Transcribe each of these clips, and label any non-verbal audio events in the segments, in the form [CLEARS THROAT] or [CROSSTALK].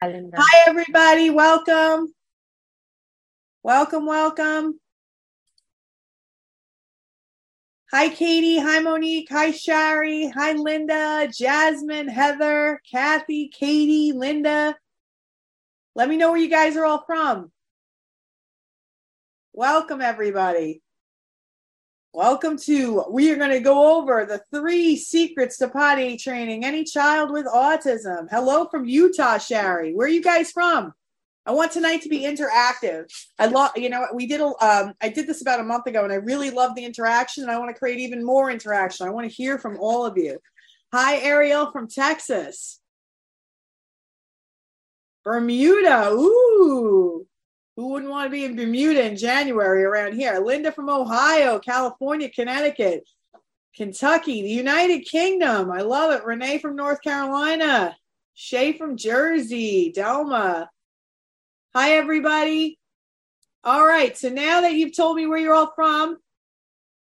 Hi, everybody. Welcome. Welcome, welcome. Hi, Katie. Hi, Monique. Hi, Shari. Hi, Linda, Jasmine, Heather, Kathy, Katie, Linda. Let me know where you guys are all from. Welcome, everybody. Welcome to, we are going to go over the three secrets to potty training any child with autism. Hello from Utah, Shari. Where are you guys from? I want tonight to be interactive. I love, you know, we did, a, um, I did this about a month ago and I really love the interaction and I want to create even more interaction. I want to hear from all of you. Hi, Ariel from Texas. Bermuda. Ooh. Who wouldn't want to be in Bermuda in January around here? Linda from Ohio, California, Connecticut, Kentucky, the United Kingdom. I love it. Renee from North Carolina, Shay from Jersey, Delma. Hi, everybody. All right. So now that you've told me where you're all from,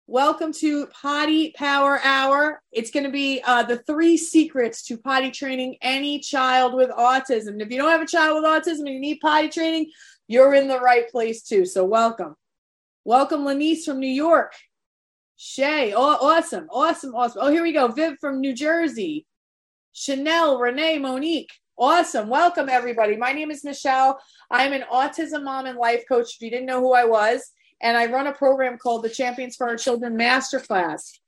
welcome to Potty Power Hour. It's going to be uh, the three secrets to potty training any child with autism. And if you don't have a child with autism and you need potty training, you're in the right place too. So welcome. Welcome, Lanice from New York. Shay, oh, awesome, awesome, awesome. Oh, here we go. Viv from New Jersey. Chanel, Renee, Monique. Awesome. Welcome, everybody. My name is Michelle. I'm an autism mom and life coach, if you didn't know who I was. And I run a program called the Champions for Our Children Masterclass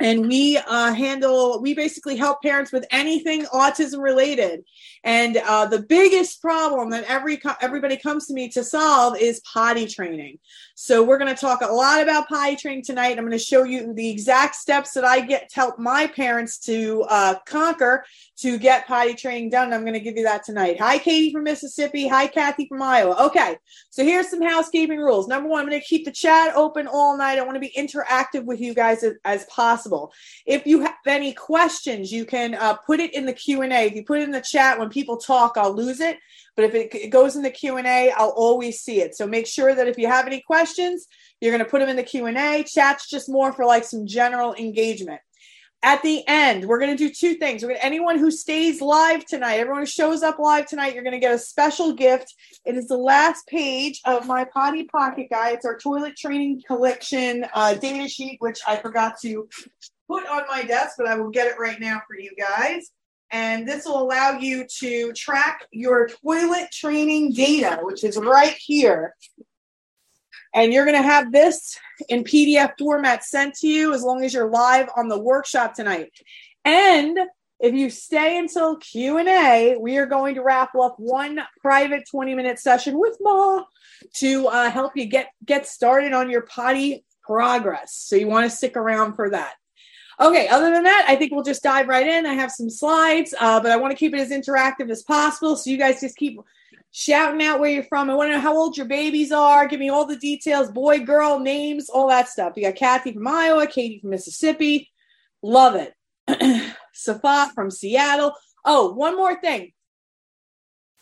and we uh, handle we basically help parents with anything autism related. And uh, the biggest problem that every everybody comes to me to solve is potty training so we're going to talk a lot about potty training tonight. I'm going to show you the exact steps that i get to help my parents to uh, conquer to get potty training done. I'm going to give you that tonight. Hi katie from mississippi. Hi kathy from iowa. Okay so here's some housekeeping rules. Number one i'm going to keep the chat open all night. I want to be interactive with you guys as, as possible. If you have any questions, you can uh, put it in the Q&A. If you put it in the chat when people talk, I'll lose it. But if it, it goes in the Q&A, I'll always see it. So make sure that if you have any questions, you're going to put them in the Q&A. Chat's just more for like some general engagement at the end, we're going to do two things. We're going to, anyone who stays live tonight, everyone who shows up live tonight, you're going to get a special gift. It is the last page of my Potty Pocket Guide. It's our toilet training collection uh, data sheet, which I forgot to put on my desk, but I will get it right now for you guys. And this will allow you to track your toilet training data, which is right here. And you're going to have this in PDF format sent to you as long as you're live on the workshop tonight. And if you stay until Q&A, we are going to wrap up one private 20-minute session with Ma to uh, help you get get started on your potty progress. So you want to stick around for that. Okay, other than that, I think we'll just dive right in. I have some slides, uh, but I want to keep it as interactive as possible. So you guys just keep shouting out where you're from. I want to know how old your babies are. Give me all the details boy, girl, names, all that stuff. You got Kathy from Iowa, Katie from Mississippi. Love it. [CLEARS THROAT] Safa from Seattle. Oh, one more thing.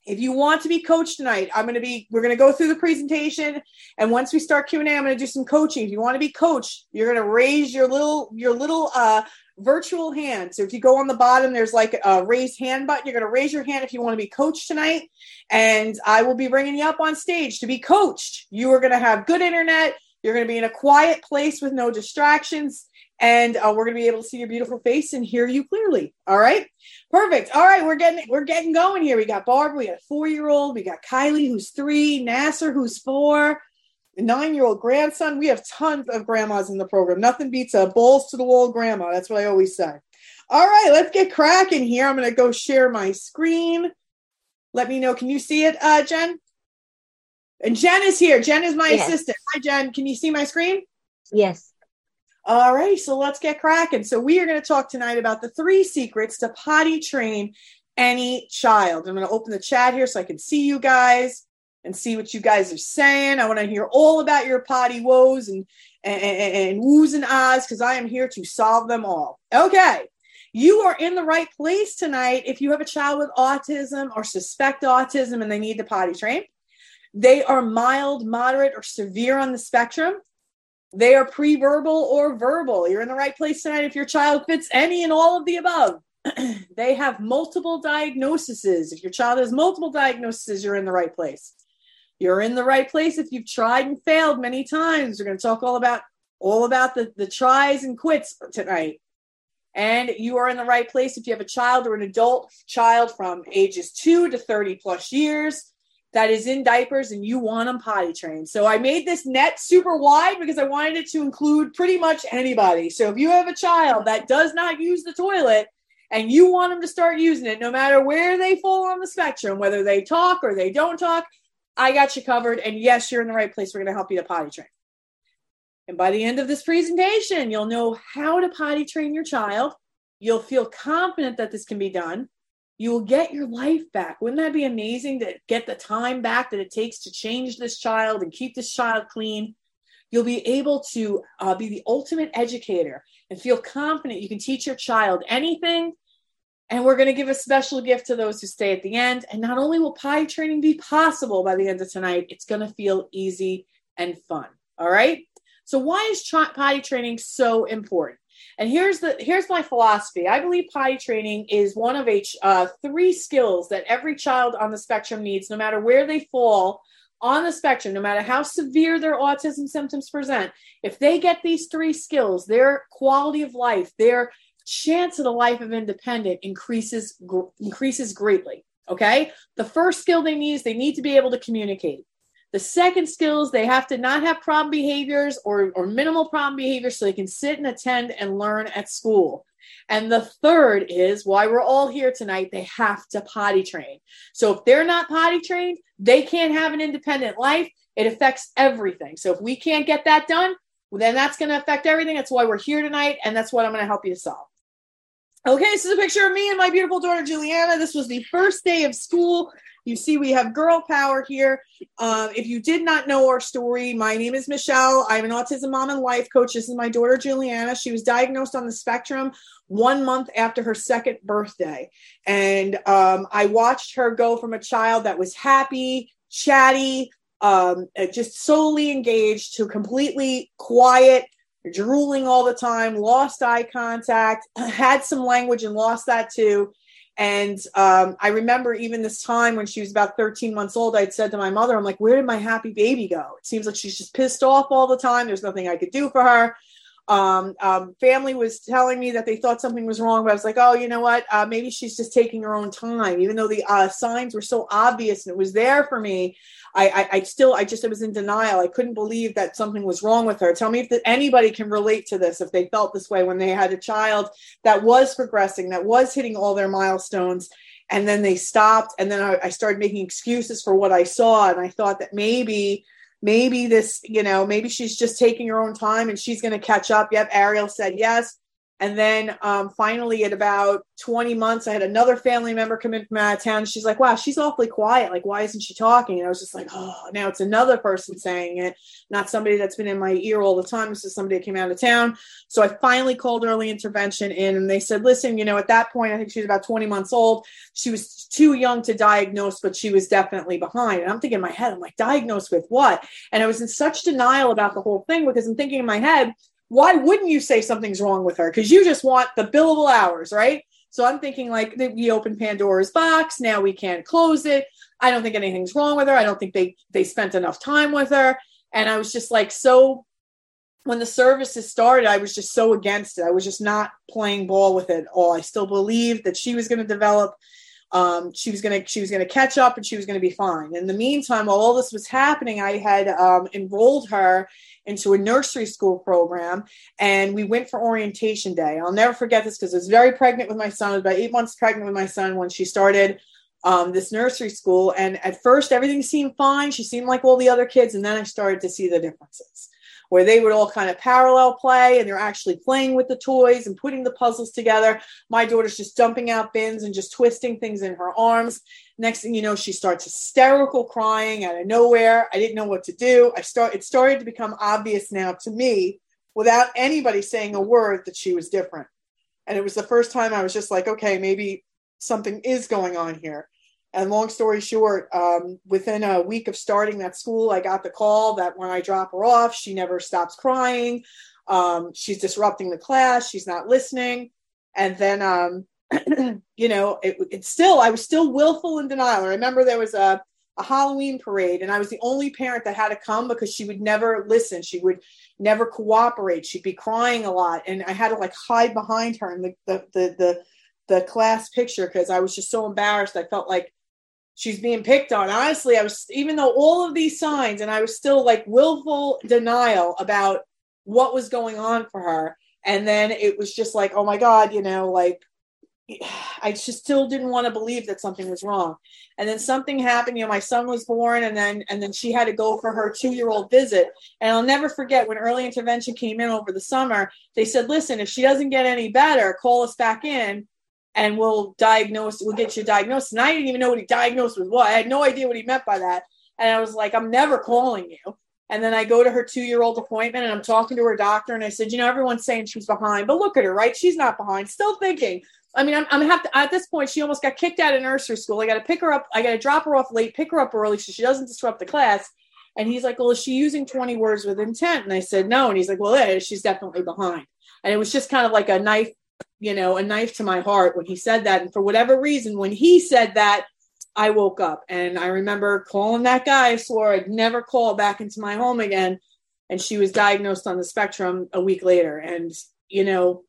If you want to be coached tonight, I'm going to be, we're going to go through the presentation. And once we start Q&A, I'm going to do some coaching. If you want to be coached, you're going to raise your little, your little, uh, virtual hand. So if you go on the bottom, there's like a raise hand button. You're going to raise your hand if you want to be coached tonight. And I will be bringing you up on stage to be coached. You are going to have good internet. You're going to be in a quiet place with no distractions. And uh, we're going to be able to see your beautiful face and hear you clearly. All right. Perfect. All right. We're getting, we're getting going here. We got Barbara. We got a four year old. We got Kylie, who's three, Nasser, who's four nine year old grandson. We have tons of grandmas in the program. Nothing beats a balls to the wall grandma. That's what I always say. All right, let's get cracking here. I'm going to go share my screen. Let me know. Can you see it, uh, Jen? And Jen is here. Jen is my yes. assistant. Hi, Jen. Can you see my screen? Yes. All right, so let's get cracking. So, we are going to talk tonight about the three secrets to potty train any child. I'm going to open the chat here so I can see you guys and see what you guys are saying. I want to hear all about your potty woes and and, and, and woos and ahs because I am here to solve them all. Okay. You are in the right place tonight if you have a child with autism or suspect autism and they need to potty train. They are mild, moderate, or severe on the spectrum. They are pre verbal or verbal. You're in the right place tonight if your child fits any and all of the above. [CLEARS THROAT] they have multiple diagnoses. If your child has multiple diagnoses, you're in the right place. You're in the right place if you've tried and failed many times. We're going to talk all about all about the, the tries and quits tonight. And you are in the right place if you have a child or an adult child from ages two to 30 plus years that is in diapers and you want them potty trained. So I made this net super wide because I wanted it to include pretty much anybody. So if you have a child that does not use the toilet and you want them to start using it, no matter where they fall on the spectrum, whether they talk or they don't talk, I got you covered. And yes, you're in the right place. We're going to help you to potty train. And by the end of this presentation, you'll know how to potty train your child. You'll feel confident that this can be done. You will get your life back. Wouldn't that be amazing to get the time back that it takes to change this child and keep this child clean? You'll be able to uh, be the ultimate educator and feel confident you can teach your child anything. And we're going to give a special gift to those who stay at the end. And not only will potty training be possible by the end of tonight, it's going to feel easy and fun. All right. So why is potty training so important? And here's the here's my philosophy. I believe potty training is one of a uh, three skills that every child on the spectrum needs, no matter where they fall on the spectrum, no matter how severe their autism symptoms present. If they get these three skills, their quality of life, their chance of a life of independent increases gr- increases greatly. Okay, the first skill they need is they need to be able to communicate. The second skills, they have to not have problem behaviors or, or minimal problem behaviors so they can sit and attend and learn at school. And the third is why we're all here tonight, they have to potty train. So if they're not potty trained, they can't have an independent life. It affects everything. So if we can't get that done, then that's going to affect everything. That's why we're here tonight. And that's what I'm going to help you solve. Okay, this is a picture of me and my beautiful daughter Juliana. This was the first day of school. You see, we have girl power here. Um, if you did not know our story, my name is Michelle. I'm an autism mom and life coach. This is my daughter Juliana. She was diagnosed on the spectrum one month after her second birthday. And um, I watched her go from a child that was happy, chatty, um, just solely engaged to completely quiet, drooling all the time, lost eye contact, [CLEARS THROAT] had some language and lost that too. And um, I remember even this time when she was about 13 months old, I'd said to my mother, I'm like, where did my happy baby go? It seems like she's just pissed off all the time. There's nothing I could do for her. Um, um, family was telling me that they thought something was wrong, but I was like, oh, you know what? Uh, maybe she's just taking her own time, even though the uh, signs were so obvious and it was there for me. I, I, I, still, I just, I was in denial. I couldn't believe that something was wrong with her. Tell me if the, anybody can relate to this, if they felt this way when they had a child that was progressing, that was hitting all their milestones, and then they stopped. And then I, I started making excuses for what I saw. And I thought that maybe maybe this, you know, maybe she's just taking her own time and she's going to catch up. Yep, Ariel said yes. And then um, finally, at about 20 months, I had another family member come in from out of town. She's like, wow, she's awfully quiet. Like, why isn't she talking? And I was just like, oh, now it's another person saying it, not somebody that's been in my ear all the time. This is somebody that came out of town. So I finally called early intervention in and they said, listen, you know, at that point, I think she was about 20 months old. She was too young to diagnose, but she was definitely behind. And I'm thinking in my head, I'm like, diagnosed with what? And I was in such denial about the whole thing because I'm thinking in my head, why wouldn't you say something's wrong with her? Because you just want the billable hours, right? So I'm thinking like we opened Pandora's box. Now we can't close it. I don't think anything's wrong with her. I don't think they they spent enough time with her. And I was just like so. When the services started, I was just so against it. I was just not playing ball with it all. I still believed that she was going to develop. Um, she was going to she was going to catch up and she was going to be fine. In the meantime, while all this was happening, I had um, enrolled her into a nursery school program and we went for orientation day. I'll never forget this because I was very pregnant with my son. I was about eight months pregnant with my son when she started um, this nursery school. And at first, everything seemed fine. She seemed like all the other kids. And then I started to see the differences where they would all kind of parallel play and they're actually playing with the toys and putting the puzzles together. My daughter's just dumping out bins and just twisting things in her arms. Next thing you know, she starts hysterical crying out of nowhere. I didn't know what to do. I start it started to become obvious now to me without anybody saying a word that she was different. And it was the first time I was just like, okay, maybe something is going on here. And long story short, um, within a week of starting that school, I got the call that when I drop her off, she never stops crying. Um, she's disrupting the class. She's not listening. And then um, [CLEARS THROAT] you know, it, it's still, I was still willful in denial. I remember there was a, a Halloween parade, and I was the only parent that had to come because she would never listen. She would never cooperate. She'd be crying a lot, and I had to like hide behind her in the the the the, the class picture because I was just so embarrassed. I felt like she's being picked on. Honestly, I was even though all of these signs, and I was still like willful denial about what was going on for her. And then it was just like, oh my God, you know, like I just still didn't want to believe that something was wrong. And then something happened, you know, my son was born and then and then she had to go for her 2-year-old visit. And I'll never forget when early intervention came in over the summer, they said, "Listen, if she doesn't get any better, call us back in and we'll diagnose, we'll get you diagnosed." And I didn't even know what he diagnosed with what. I had no idea what he meant by that. And I was like, "I'm never calling you." And then I go to her two year old appointment and I'm talking to her doctor. And I said, You know, everyone's saying she's behind, but look at her, right? She's not behind. Still thinking, I mean, I'm, I'm have to, at this point, she almost got kicked out of nursery school. I got to pick her up. I got to drop her off late, pick her up early so she doesn't disrupt the class. And he's like, Well, is she using 20 words with intent? And I said, No. And he's like, Well, yeah, she's definitely behind. And it was just kind of like a knife, you know, a knife to my heart when he said that. And for whatever reason, when he said that, I woke up and I remember calling that guy. I swore I'd never call back into my home again. And she was diagnosed on the spectrum a week later. And, you know,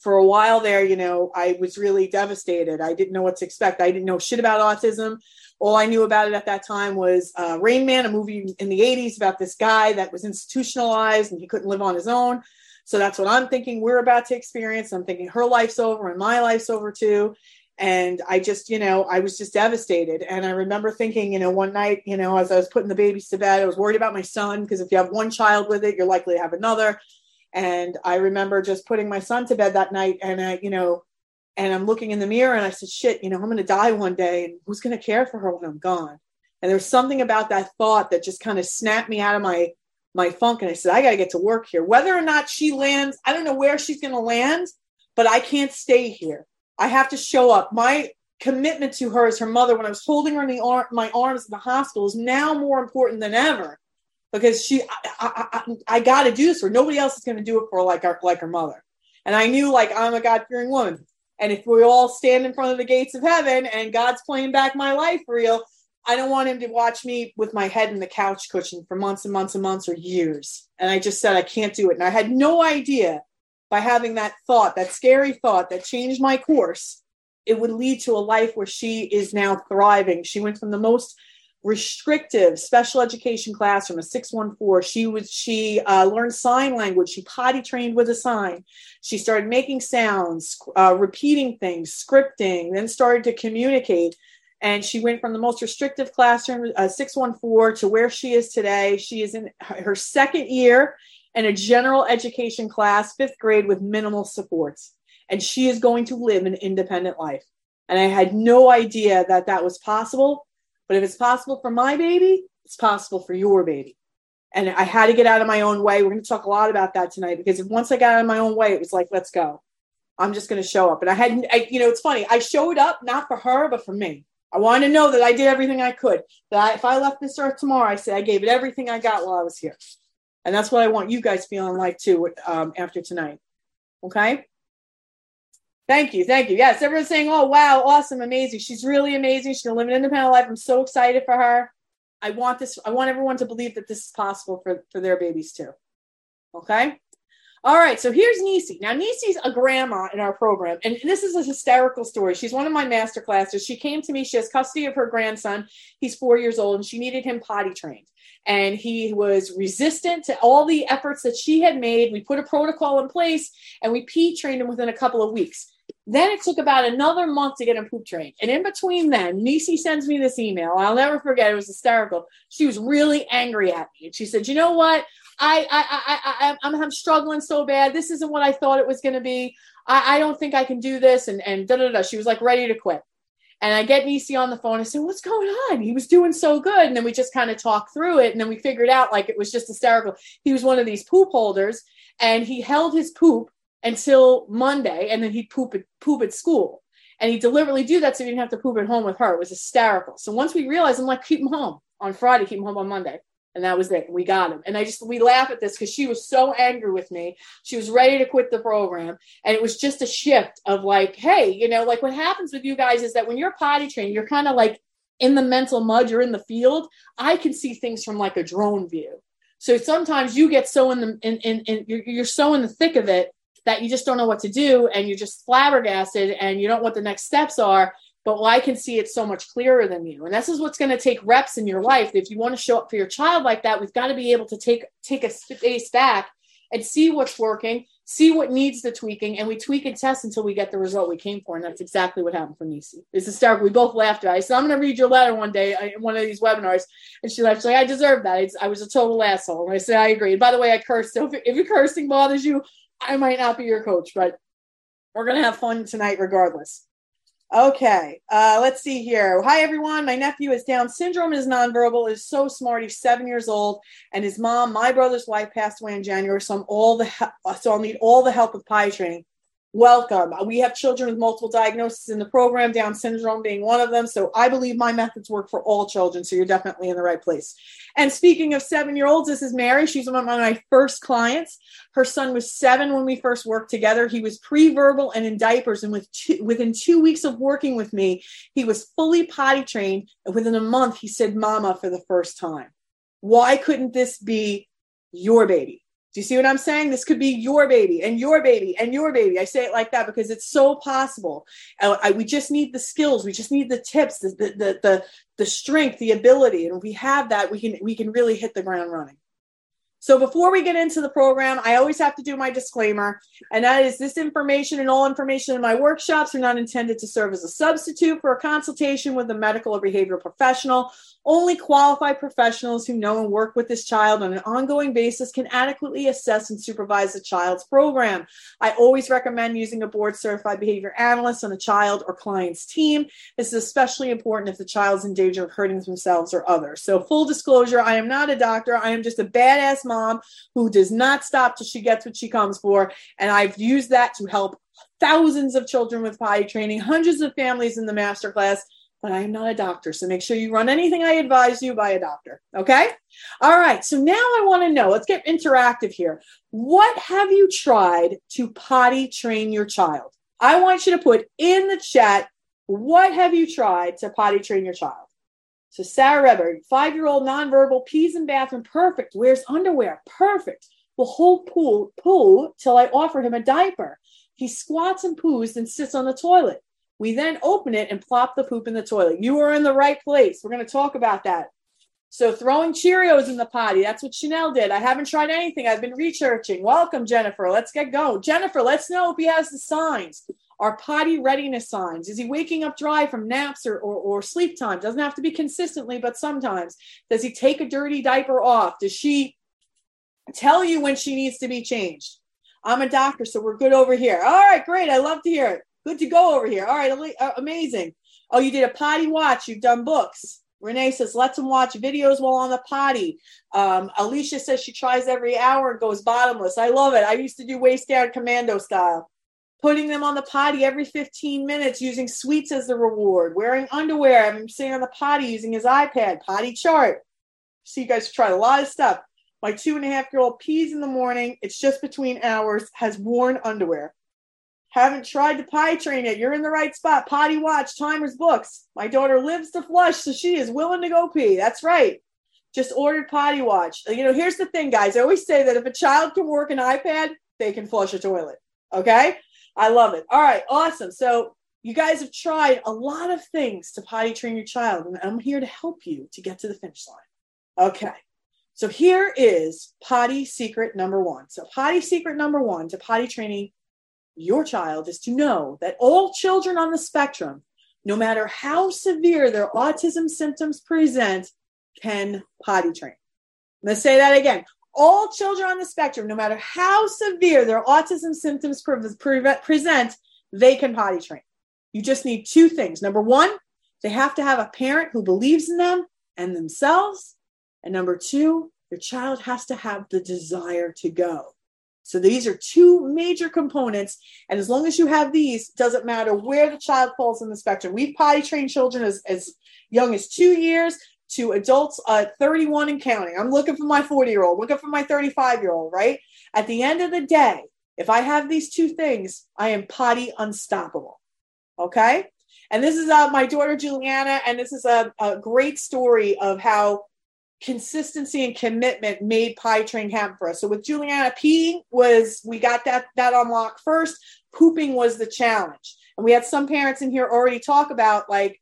for a while there, you know, I was really devastated. I didn't know what to expect. I didn't know shit about autism. All I knew about it at that time was uh, Rain Man, a movie in the 80s about this guy that was institutionalized and he couldn't live on his own. So that's what I'm thinking we're about to experience. I'm thinking her life's over and my life's over too. And I just, you know, I was just devastated. And I remember thinking, you know, one night, you know, as I was putting the babies to bed, I was worried about my son because if you have one child with it, you're likely to have another. And I remember just putting my son to bed that night and I, you know, and I'm looking in the mirror and I said, shit, you know, I'm going to die one day and who's going to care for her when I'm gone? And there's something about that thought that just kind of snapped me out of my, my funk. And I said, I got to get to work here. Whether or not she lands, I don't know where she's going to land, but I can't stay here. I have to show up. My commitment to her as her mother when I was holding her in the ar- my arms in the hospital is now more important than ever because she I, I, I, I got to do this for nobody else is going to do it for like our like her mother. And I knew like I'm a God fearing woman. And if we all stand in front of the gates of heaven and God's playing back my life real, I don't want him to watch me with my head in the couch cushion for months and months and months or years. And I just said I can't do it. And I had no idea by having that thought, that scary thought that changed my course, it would lead to a life where she is now thriving. She went from the most restrictive special education classroom, a 614. She was she uh, learned sign language. She potty trained with a sign. She started making sounds, uh, repeating things, scripting, then started to communicate. And she went from the most restrictive classroom, uh, 614, to where she is today. She is in her second year in a general education class, fifth grade, with minimal supports. And she is going to live an independent life. And I had no idea that that was possible but if it's possible for my baby, it's possible for your baby. And I had to get out of my own way. We're going to talk a lot about that tonight because once I got out of my own way, it was like, let's go. I'm just going to show up. And I had, I, you know, it's funny. I showed up not for her, but for me. I wanted to know that I did everything I could. That I, if I left this earth tomorrow, I said I gave it everything I got while I was here. And that's what I want you guys feeling like too um, after tonight. Okay. Thank you. Thank you. Yes, everyone's saying, oh, wow, awesome, amazing. She's really amazing. She's to live an independent life. I'm so excited for her. I want this, I want everyone to believe that this is possible for, for their babies too. Okay. All right. So here's Nisi. Now, Nisi's a grandma in our program, and this is a hysterical story. She's one of my master classes. She came to me. She has custody of her grandson. He's four years old, and she needed him potty trained. And he was resistant to all the efforts that she had made. We put a protocol in place, and we P trained him within a couple of weeks. Then it took about another month to get him poop trained. And in between then, Nisi sends me this email. I'll never forget. It was hysterical. She was really angry at me. And she said, you know what? I, I, I, I, I'm, I'm struggling so bad. This isn't what I thought it was going to be. I, I don't think I can do this. And, and da, da, da. She was like ready to quit. And I get Nisi on the phone. I said, What's going on? He was doing so good. And then we just kind of talked through it. And then we figured out like it was just hysterical. He was one of these poop holders and he held his poop until Monday, and then he'd poop at, poop at school. And he deliberately do that so he didn't have to poop at home with her. It was hysterical. So once we realized, I'm like, keep him home on Friday, keep him home on Monday. And that was it. We got him. And I just, we laugh at this because she was so angry with me. She was ready to quit the program. And it was just a shift of like, hey, you know, like what happens with you guys is that when you're potty trained, you're kind of like in the mental mud, you're in the field. I can see things from like a drone view. So sometimes you get so in the, in, in, in you're, you're so in the thick of it that you just don't know what to do and you're just flabbergasted and you don't know what the next steps are but well, I can see it so much clearer than you. And this is what's going to take reps in your life. If you want to show up for your child like that, we've got to be able to take take a space back and see what's working, see what needs the tweaking, and we tweak and test until we get the result we came for. And that's exactly what happened for Nisi. It's hysterical. We both laughed at it. I said, I'm going to read your letter one day in one of these webinars. And she laughed. She's like, I deserve that. I was a total asshole. And I said, I agree. And by the way, I cursed. So if, if your cursing bothers you, I might not be your coach, but we're going to have fun tonight regardless. Okay, uh, let's see here. Hi, everyone. My nephew is Down syndrome is nonverbal, is so smart. He's seven years old, and his mom, my brother's wife, passed away in January. So I'm all the he- so I'll need all the help with pie training welcome. We have children with multiple diagnoses in the program, Down syndrome being one of them. So I believe my methods work for all children. So you're definitely in the right place. And speaking of seven year olds, this is Mary. She's one of my first clients. Her son was seven when we first worked together. He was pre verbal and in diapers. And with two, within two weeks of working with me, he was fully potty trained. And within a month, he said, Mama, for the first time. Why couldn't this be your baby? Do you see what I'm saying? This could be your baby and your baby and your baby. I say it like that because it's so possible. I, I, we just need the skills. We just need the tips, the, the, the, the strength, the ability. And if we have that, we can, we can really hit the ground running. So before we get into the program, I always have to do my disclaimer, and that is this information and all information in my workshops are not intended to serve as a substitute for a consultation with a medical or behavioral professional. Only qualified professionals who know and work with this child on an ongoing basis can adequately assess and supervise the child's program. I always recommend using a board certified behavior analyst on a child or client's team. This is especially important if the child's in danger of hurting themselves or others. So, full disclosure, I am not a doctor. I am just a badass mom who does not stop till she gets what she comes for. And I've used that to help thousands of children with potty training, hundreds of families in the masterclass but I am not a doctor. So make sure you run anything I advise you by a doctor. Okay. All right. So now I want to know, let's get interactive here. What have you tried to potty train your child? I want you to put in the chat, what have you tried to potty train your child? So Sarah Reber, five-year-old nonverbal, pees in bathroom, perfect, wears underwear, perfect. Will hold poo poo till I offer him a diaper. He squats and poos and sits on the toilet. We then open it and plop the poop in the toilet. You are in the right place. We're going to talk about that. So throwing Cheerios in the potty, that's what Chanel did. I haven't tried anything. I've been researching. Welcome, Jennifer. Let's get going. Jennifer, let's know if he has the signs. Our potty readiness signs. Is he waking up dry from naps or, or, or sleep time? Doesn't have to be consistently, but sometimes. Does he take a dirty diaper off? Does she tell you when she needs to be changed? I'm a doctor, so we're good over here. All right, great. I love to hear it. Good to go over here. All right, uh, amazing. Oh, you did a potty watch. You've done books. Renee says, let them watch videos while on the potty. Um, Alicia says she tries every hour and goes bottomless. I love it. I used to do waist down commando style. Putting them on the potty every 15 minutes, using sweets as the reward, wearing underwear. I'm sitting on the potty using his iPad, potty chart. So you guys tried a lot of stuff. My two and a half year old pees in the morning. It's just between hours, has worn underwear. Haven't tried to potty train yet. You're in the right spot. Potty watch, timers books. My daughter lives to flush, so she is willing to go pee. That's right. Just ordered potty watch. You know, here's the thing, guys. I always say that if a child can work an iPad, they can flush a toilet. Okay. I love it. All right. Awesome. So you guys have tried a lot of things to potty train your child, and I'm here to help you to get to the finish line. Okay. So here is potty secret number one. So potty secret number one to potty training your child is to know that all children on the spectrum, no matter how severe their autism symptoms present, can potty train. I'm going to say that again. All children on the spectrum, no matter how severe their autism symptoms pre- pre- present, they can potty train. You just need two things. Number one, they have to have a parent who believes in them and themselves. And number two, your child has to have the desire to go. So these are two major components. And as long as you have these, doesn't matter where the child falls in the spectrum. We've potty trained children as, as young as two years to adults uh, 31 and counting. I'm looking for my 40 year old, looking for my 35 year old, right? At the end of the day, if I have these two things, I am potty unstoppable. Okay. And this is uh, my daughter Juliana, and this is a, a great story of how consistency and commitment made Potty Train happen for us. So with Juliana, peeing was we got that that unlocked first. Pooping was the challenge, and we had some parents in here already talk about like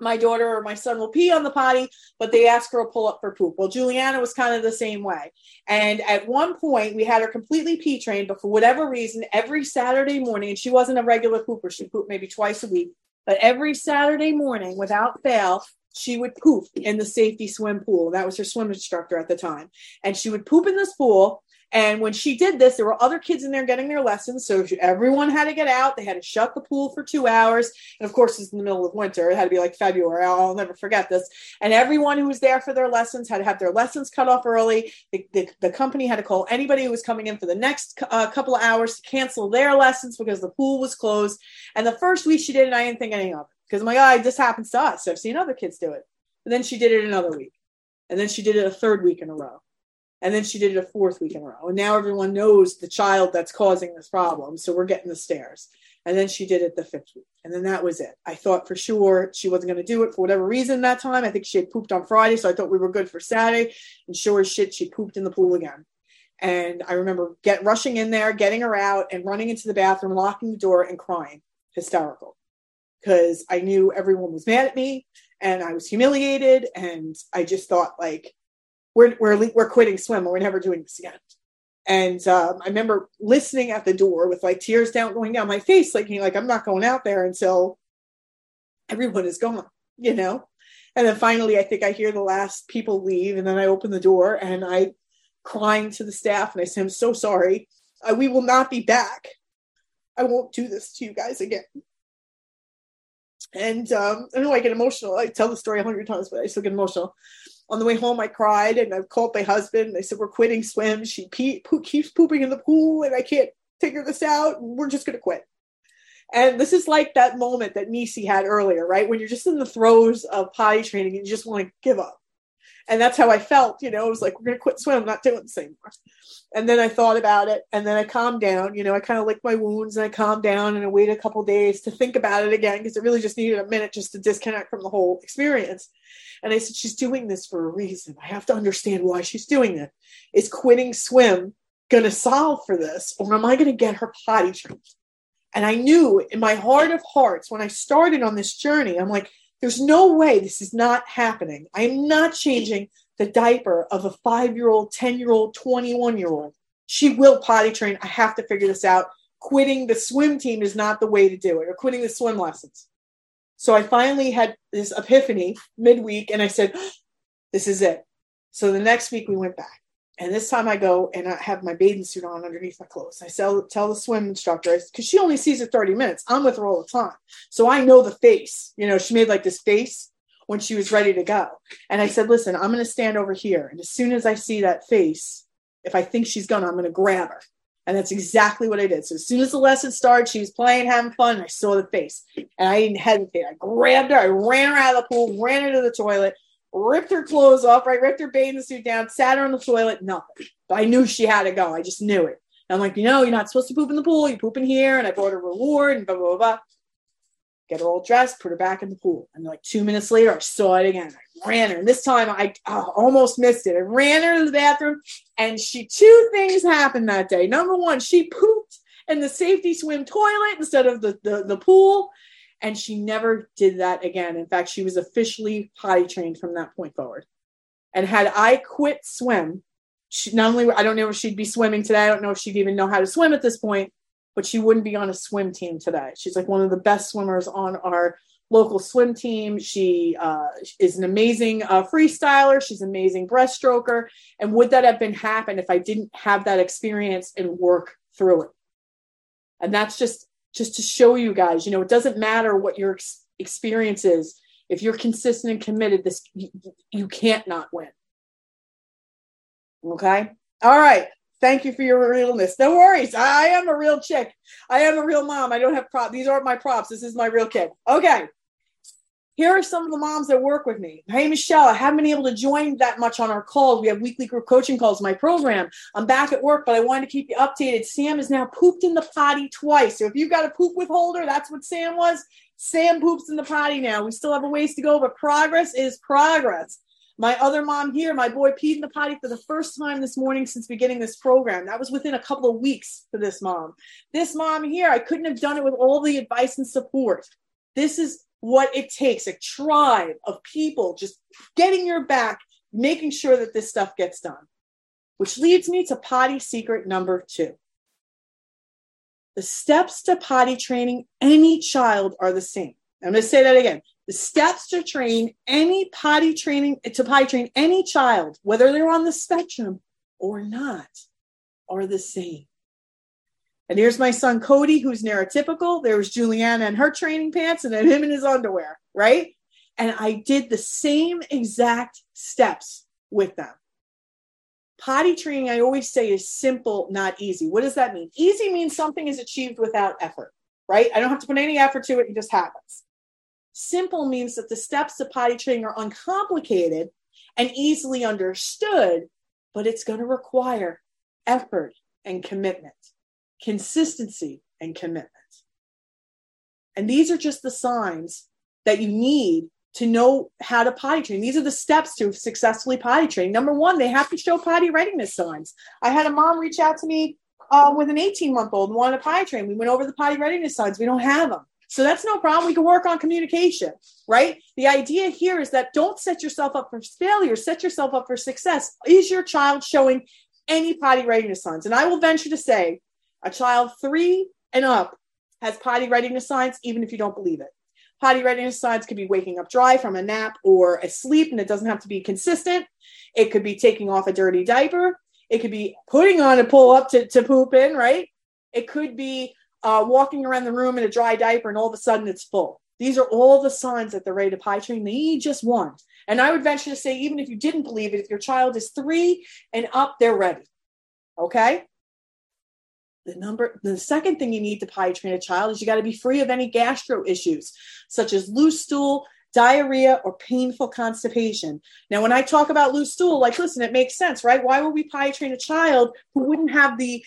my daughter or my son will pee on the potty, but they ask her to pull up for poop. Well, Juliana was kind of the same way. And at one point, we had her completely pee trained, but for whatever reason, every Saturday morning, and she wasn't a regular pooper, she pooped maybe twice a week, but every Saturday morning, without fail, she would poop in the safety swim pool. That was her swim instructor at the time. And she would poop in this pool. And when she did this, there were other kids in there getting their lessons. So everyone had to get out. They had to shut the pool for two hours. And of course, it's in the middle of winter. It had to be like February. I'll never forget this. And everyone who was there for their lessons had to have their lessons cut off early. The, the, the company had to call anybody who was coming in for the next uh, couple of hours to cancel their lessons because the pool was closed. And the first week she did it, I didn't think anything of it because my God, this happens to us. So I've seen other kids do it. And then she did it another week. And then she did it a third week in a row. And then she did it a fourth week in a row. And now everyone knows the child that's causing this problem. So we're getting the stairs. And then she did it the fifth week. And then that was it. I thought for sure she wasn't going to do it for whatever reason that time. I think she had pooped on Friday. So I thought we were good for Saturday. And sure as shit, she pooped in the pool again. And I remember get rushing in there, getting her out, and running into the bathroom, locking the door, and crying, hysterical, because I knew everyone was mad at me and I was humiliated. And I just thought, like, we're we're we're quitting swim. and We're never doing this again. And um, I remember listening at the door with like tears down going down my face, like like I'm not going out there until everyone is gone, you know. And then finally, I think I hear the last people leave, and then I open the door and I crying to the staff and I say, "I'm so sorry. We will not be back. I won't do this to you guys again." And um, I know I get emotional. I tell the story a hundred times, but I still get emotional. On the way home, I cried and I called my husband. I said, We're quitting swim. She pee- po- keeps pooping in the pool and I can't figure this out. We're just going to quit. And this is like that moment that Nisi had earlier, right? When you're just in the throes of potty training and you just want to give up. And that's how I felt, you know, it was like, we're going to quit swim, I'm not doing this anymore. And then I thought about it and then I calmed down, you know, I kind of licked my wounds and I calmed down and I waited a couple days to think about it again because it really just needed a minute just to disconnect from the whole experience. And I said, she's doing this for a reason. I have to understand why she's doing it. Is quitting swim going to solve for this or am I going to get her potty trained? And I knew in my heart of hearts when I started on this journey, I'm like, there's no way this is not happening. I am not changing the diaper of a five year old, 10 year old, 21 year old. She will potty train. I have to figure this out. Quitting the swim team is not the way to do it, or quitting the swim lessons. So I finally had this epiphany midweek and I said, [GASPS] this is it. So the next week we went back. And this time I go and I have my bathing suit on underneath my clothes. I tell, tell the swim instructor, because she only sees it 30 minutes. I'm with her all the time. So I know the face. You know, she made like this face when she was ready to go. And I said, listen, I'm going to stand over here. And as soon as I see that face, if I think she's gonna, I'm going to grab her. And that's exactly what I did. So as soon as the lesson started, she was playing, having fun. I saw the face and I didn't hesitate. I grabbed her, I ran her out of the pool, ran her to the toilet, ripped her clothes off, right? Ripped her bathing suit down, sat her on the toilet, nothing. But I knew she had to go. I just knew it. And I'm like, you know, you're not supposed to poop in the pool. You poop in here. And I brought her a reward and blah, blah, blah, blah. Get her all dressed, put her back in the pool. And like two minutes later, I saw it again. I ran her. And this time I oh, almost missed it. I ran her to the bathroom. And she, two things happened that day. Number one, she pooped in the safety swim toilet instead of the, the, the pool. And she never did that again. In fact, she was officially potty trained from that point forward. And had I quit swim, she, not only I don't know if she'd be swimming today. I don't know if she'd even know how to swim at this point, but she wouldn't be on a swim team today. She's like one of the best swimmers on our local swim team. She uh, is an amazing uh, freestyler. She's an amazing breaststroker. And would that have been happened if I didn't have that experience and work through it? And that's just just to show you guys, you know, it doesn't matter what your ex- experience is. If you're consistent and committed, this you, you can't not win. Okay. All right. Thank you for your realness. No worries. I, am a real chick. I am a real mom. I don't have props. These aren't my props. This is my real kid. Okay. Here are some of the moms that work with me. Hey, Michelle, I haven't been able to join that much on our calls. We have weekly group coaching calls, my program. I'm back at work, but I wanted to keep you updated. Sam is now pooped in the potty twice. So if you've got a poop withholder, that's what Sam was. Sam poops in the potty now. We still have a ways to go, but progress is progress. My other mom here, my boy peed in the potty for the first time this morning since beginning this program. That was within a couple of weeks for this mom. This mom here, I couldn't have done it with all the advice and support. This is what it takes a tribe of people just getting your back, making sure that this stuff gets done. Which leads me to potty secret number two. The steps to potty training any child are the same. I'm going to say that again. The steps to train any potty training, to potty train any child, whether they're on the spectrum or not, are the same. And here's my son Cody, who's neurotypical. There's Juliana and her training pants, and then him in his underwear, right? And I did the same exact steps with them. Potty training, I always say, is simple, not easy. What does that mean? Easy means something is achieved without effort, right? I don't have to put any effort to it, it just happens. Simple means that the steps to potty training are uncomplicated and easily understood, but it's going to require effort and commitment consistency, and commitment. And these are just the signs that you need to know how to potty train. These are the steps to successfully potty train. Number one, they have to show potty readiness signs. I had a mom reach out to me uh, with an 18 month old and wanted to potty train. We went over the potty readiness signs. We don't have them. So that's no problem. We can work on communication, right? The idea here is that don't set yourself up for failure, set yourself up for success. Is your child showing any potty readiness signs? And I will venture to say a child three and up has potty readiness signs, even if you don't believe it. Potty readiness signs could be waking up dry from a nap or a sleep, and it doesn't have to be consistent. It could be taking off a dirty diaper. It could be putting on a pull up to, to poop in, right? It could be uh, walking around the room in a dry diaper and all of a sudden it's full. These are all the signs that they're ready to potty train. They just one. And I would venture to say, even if you didn't believe it, if your child is three and up, they're ready. Okay? The number the second thing you need to potty train a child is you got to be free of any gastro issues such as loose stool diarrhea or painful constipation. Now when i talk about loose stool like listen it makes sense right? Why would we potty train a child who wouldn't have the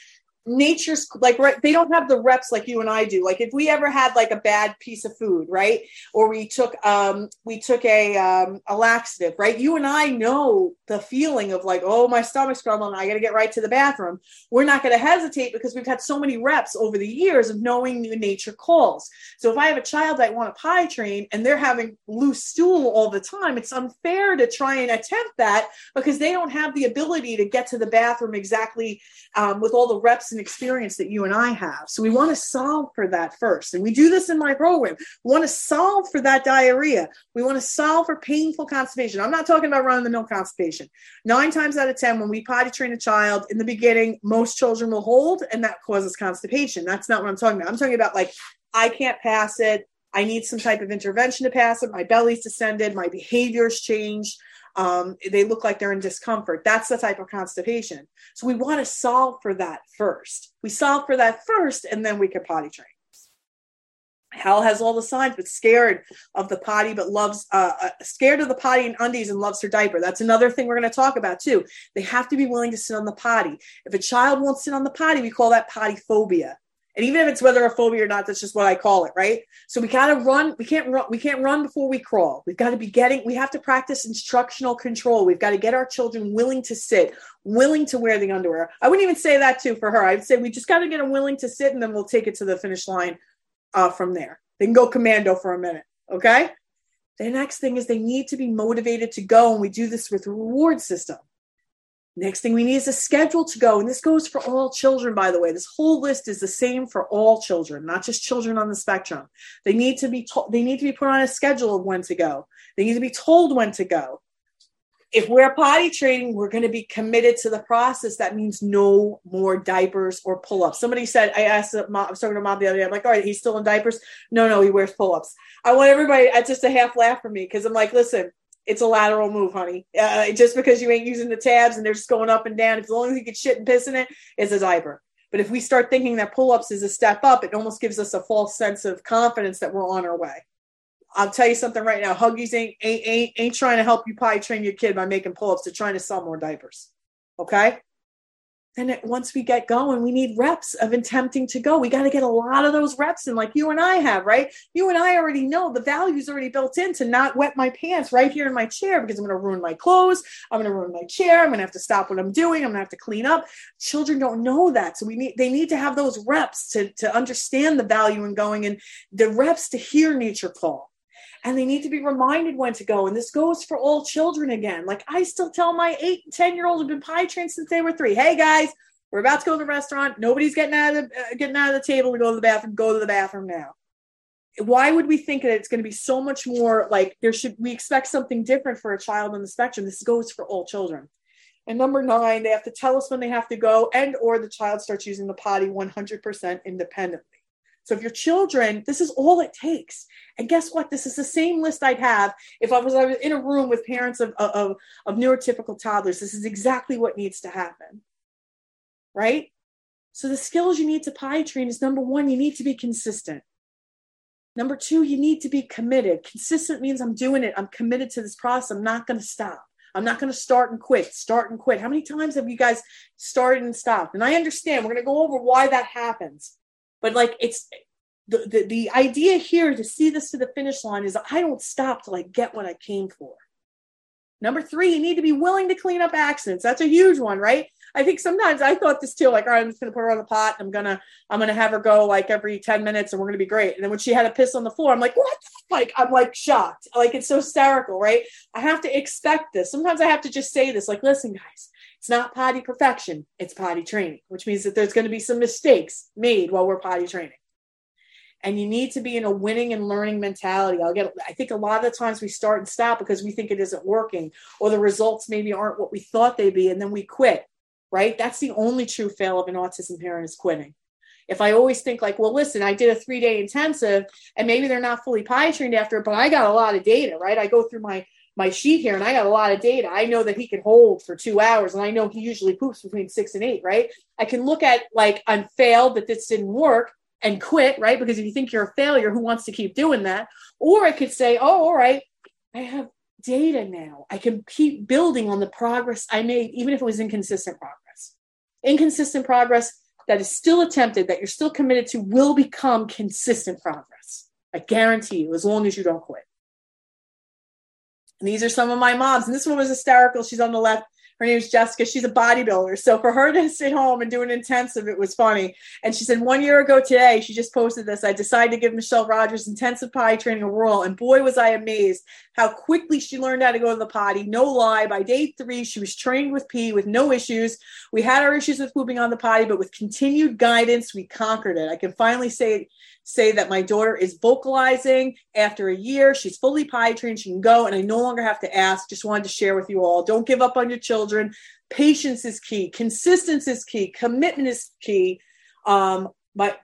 nature's like right they don't have the reps like you and I do. Like if we ever had like a bad piece of food, right? Or we took um we took a um a laxative, right? You and I know the feeling of like, oh my stomach's grumbling, I gotta get right to the bathroom. We're not gonna hesitate because we've had so many reps over the years of knowing new nature calls. So if I have a child that want to pie train and they're having loose stool all the time, it's unfair to try and attempt that because they don't have the ability to get to the bathroom exactly um, with all the reps and experience that you and I have. So we want to solve for that first. And we do this in my program. We want to solve for that diarrhea. We want to solve for painful constipation. I'm not talking about running the mill constipation. Nine times out of 10, when we potty train a child in the beginning, most children will hold and that causes constipation. That's not what I'm talking about. I'm talking about like, I can't pass it. I need some type of intervention to pass it. My belly's descended. My behavior's changed um, they look like they're in discomfort. That's the type of constipation. So we want to solve for that first. We solve for that first, and then we can potty train. Hal has all the signs, but scared of the potty, but loves, uh, uh, scared of the potty and undies and loves her diaper. That's another thing we're going to talk about too. They have to be willing to sit on the potty. If a child won't sit on the potty, we call that potty phobia. And even if it's whether a phobia or not, that's just what I call it, right? So we gotta run, we can't run, we can't run before we crawl. We've got to be getting, we have to practice instructional control. We've got to get our children willing to sit, willing to wear the underwear. I wouldn't even say that too for her. I'd say we just got to get them willing to sit and then we'll take it to the finish line uh, from there. They can go commando for a minute. Okay. The next thing is they need to be motivated to go. And we do this with reward system. Next thing we need is a schedule to go. And this goes for all children, by the way. This whole list is the same for all children, not just children on the spectrum. They need to be told, they need to be put on a schedule of when to go. They need to be told when to go. If we're potty training, we're going to be committed to the process. That means no more diapers or pull-ups. Somebody said, I asked, uh, mom, I was talking to mom the other day. I'm like, all right, he's still in diapers. No, no, he wears pull-ups. I want everybody. It's just a half laugh for me because I'm like, listen, it's a lateral move, honey. Uh, just because you ain't using the tabs and they're just going up and down, as long as you get shit and piss in it, it's a diaper. But if we start thinking that pull ups is a step up, it almost gives us a false sense of confidence that we're on our way. I'll tell you something right now. Huggies ain't ain't ain't, ain't trying to help you potty train your kid by making pull-ups. They're trying to sell more diapers. Okay. And it, once we get going, we need reps of attempting to go. We got to get a lot of those reps in, like you and I have, right? You and I already know the value's already built in to not wet my pants right here in my chair because I'm going to ruin my clothes. I'm going to ruin my chair. I'm going to have to stop what I'm doing. I'm going to have to clean up. Children don't know that, so we need they need to have those reps to to understand the value in going and the reps to hear nature call and they need to be reminded when to go. And this goes for all children again. Like I still tell my eight, and 10 year olds who've been potty trained since they were three, hey guys, we're about to go to the restaurant. Nobody's getting out of the, uh, getting out of the table to go to the bathroom. Go to the bathroom now. Why would we think that it's going to be so much more like there should we expect something different for a child on the spectrum? This goes for all children. And number nine, they have to tell us when they have to go, and or the child starts using the potty 100% independently. So if your children, this is all it takes. And guess what? This is the same list I'd have if I was, I was in a room with parents of, of, of neurotypical toddlers. This is exactly what needs to happen. Right? So the skills you need to potty train is number one, you need to be consistent. Number two, you need to be committed. Consistent means I'm doing it. I'm committed to this process. I'm not going to stop. I'm not going to start and quit, start and quit. How many times have you guys started and stopped? And I understand we're going to go over why that happens. But like it's the, the, the idea here to see this to the finish line is I don't stop till I get what I came for. Number three, you need to be willing to clean up accidents. That's a huge one, right? I think sometimes I thought this too, like, all right, I'm just gonna put her on the pot. I'm gonna, I'm gonna have her go like every 10 minutes and we're gonna be great. And then when she had a piss on the floor, I'm like, what? Like, I'm like shocked. Like it's so hysterical, right? I have to expect this. Sometimes I have to just say this, like, listen, guys, it's not potty perfection, it's potty training, which means that there's gonna be some mistakes made while we're potty training and you need to be in a winning and learning mentality. I'll get I think a lot of the times we start and stop because we think it isn't working or the results maybe aren't what we thought they'd be and then we quit. Right? That's the only true fail of an autism parent is quitting. If I always think like, well, listen, I did a three day intensive and maybe they're not fully potty trained after it, but I got a lot of data, right? I go through my my sheet here and I got a lot of data. I know that he can hold for two hours and I know he usually poops between six and eight, right? I can look at like I'm failed that this didn't work and quit, right? Because if you think you're a failure, who wants to keep doing that? Or I could say, oh, all right, I have data now. I can keep building on the progress I made, even if it was inconsistent progress. Inconsistent progress that is still attempted, that you're still committed to, will become consistent progress. I guarantee you, as long as you don't quit. And these are some of my moms. And this one was hysterical. She's on the left her name is Jessica. She's a bodybuilder. So for her to sit home and do an intensive, it was funny. And she said, one year ago today, she just posted this. I decided to give Michelle Rogers intensive potty training a whirl. And boy, was I amazed how quickly she learned how to go to the potty. No lie. By day three, she was trained with pee with no issues. We had our issues with pooping on the potty, but with continued guidance, we conquered it. I can finally say say that my daughter is vocalizing after a year. She's fully potty trained. She can go, and I no longer have to ask. Just wanted to share with you all. Don't give up on your children. Patience is key. Consistency is key. Commitment is key. Um, but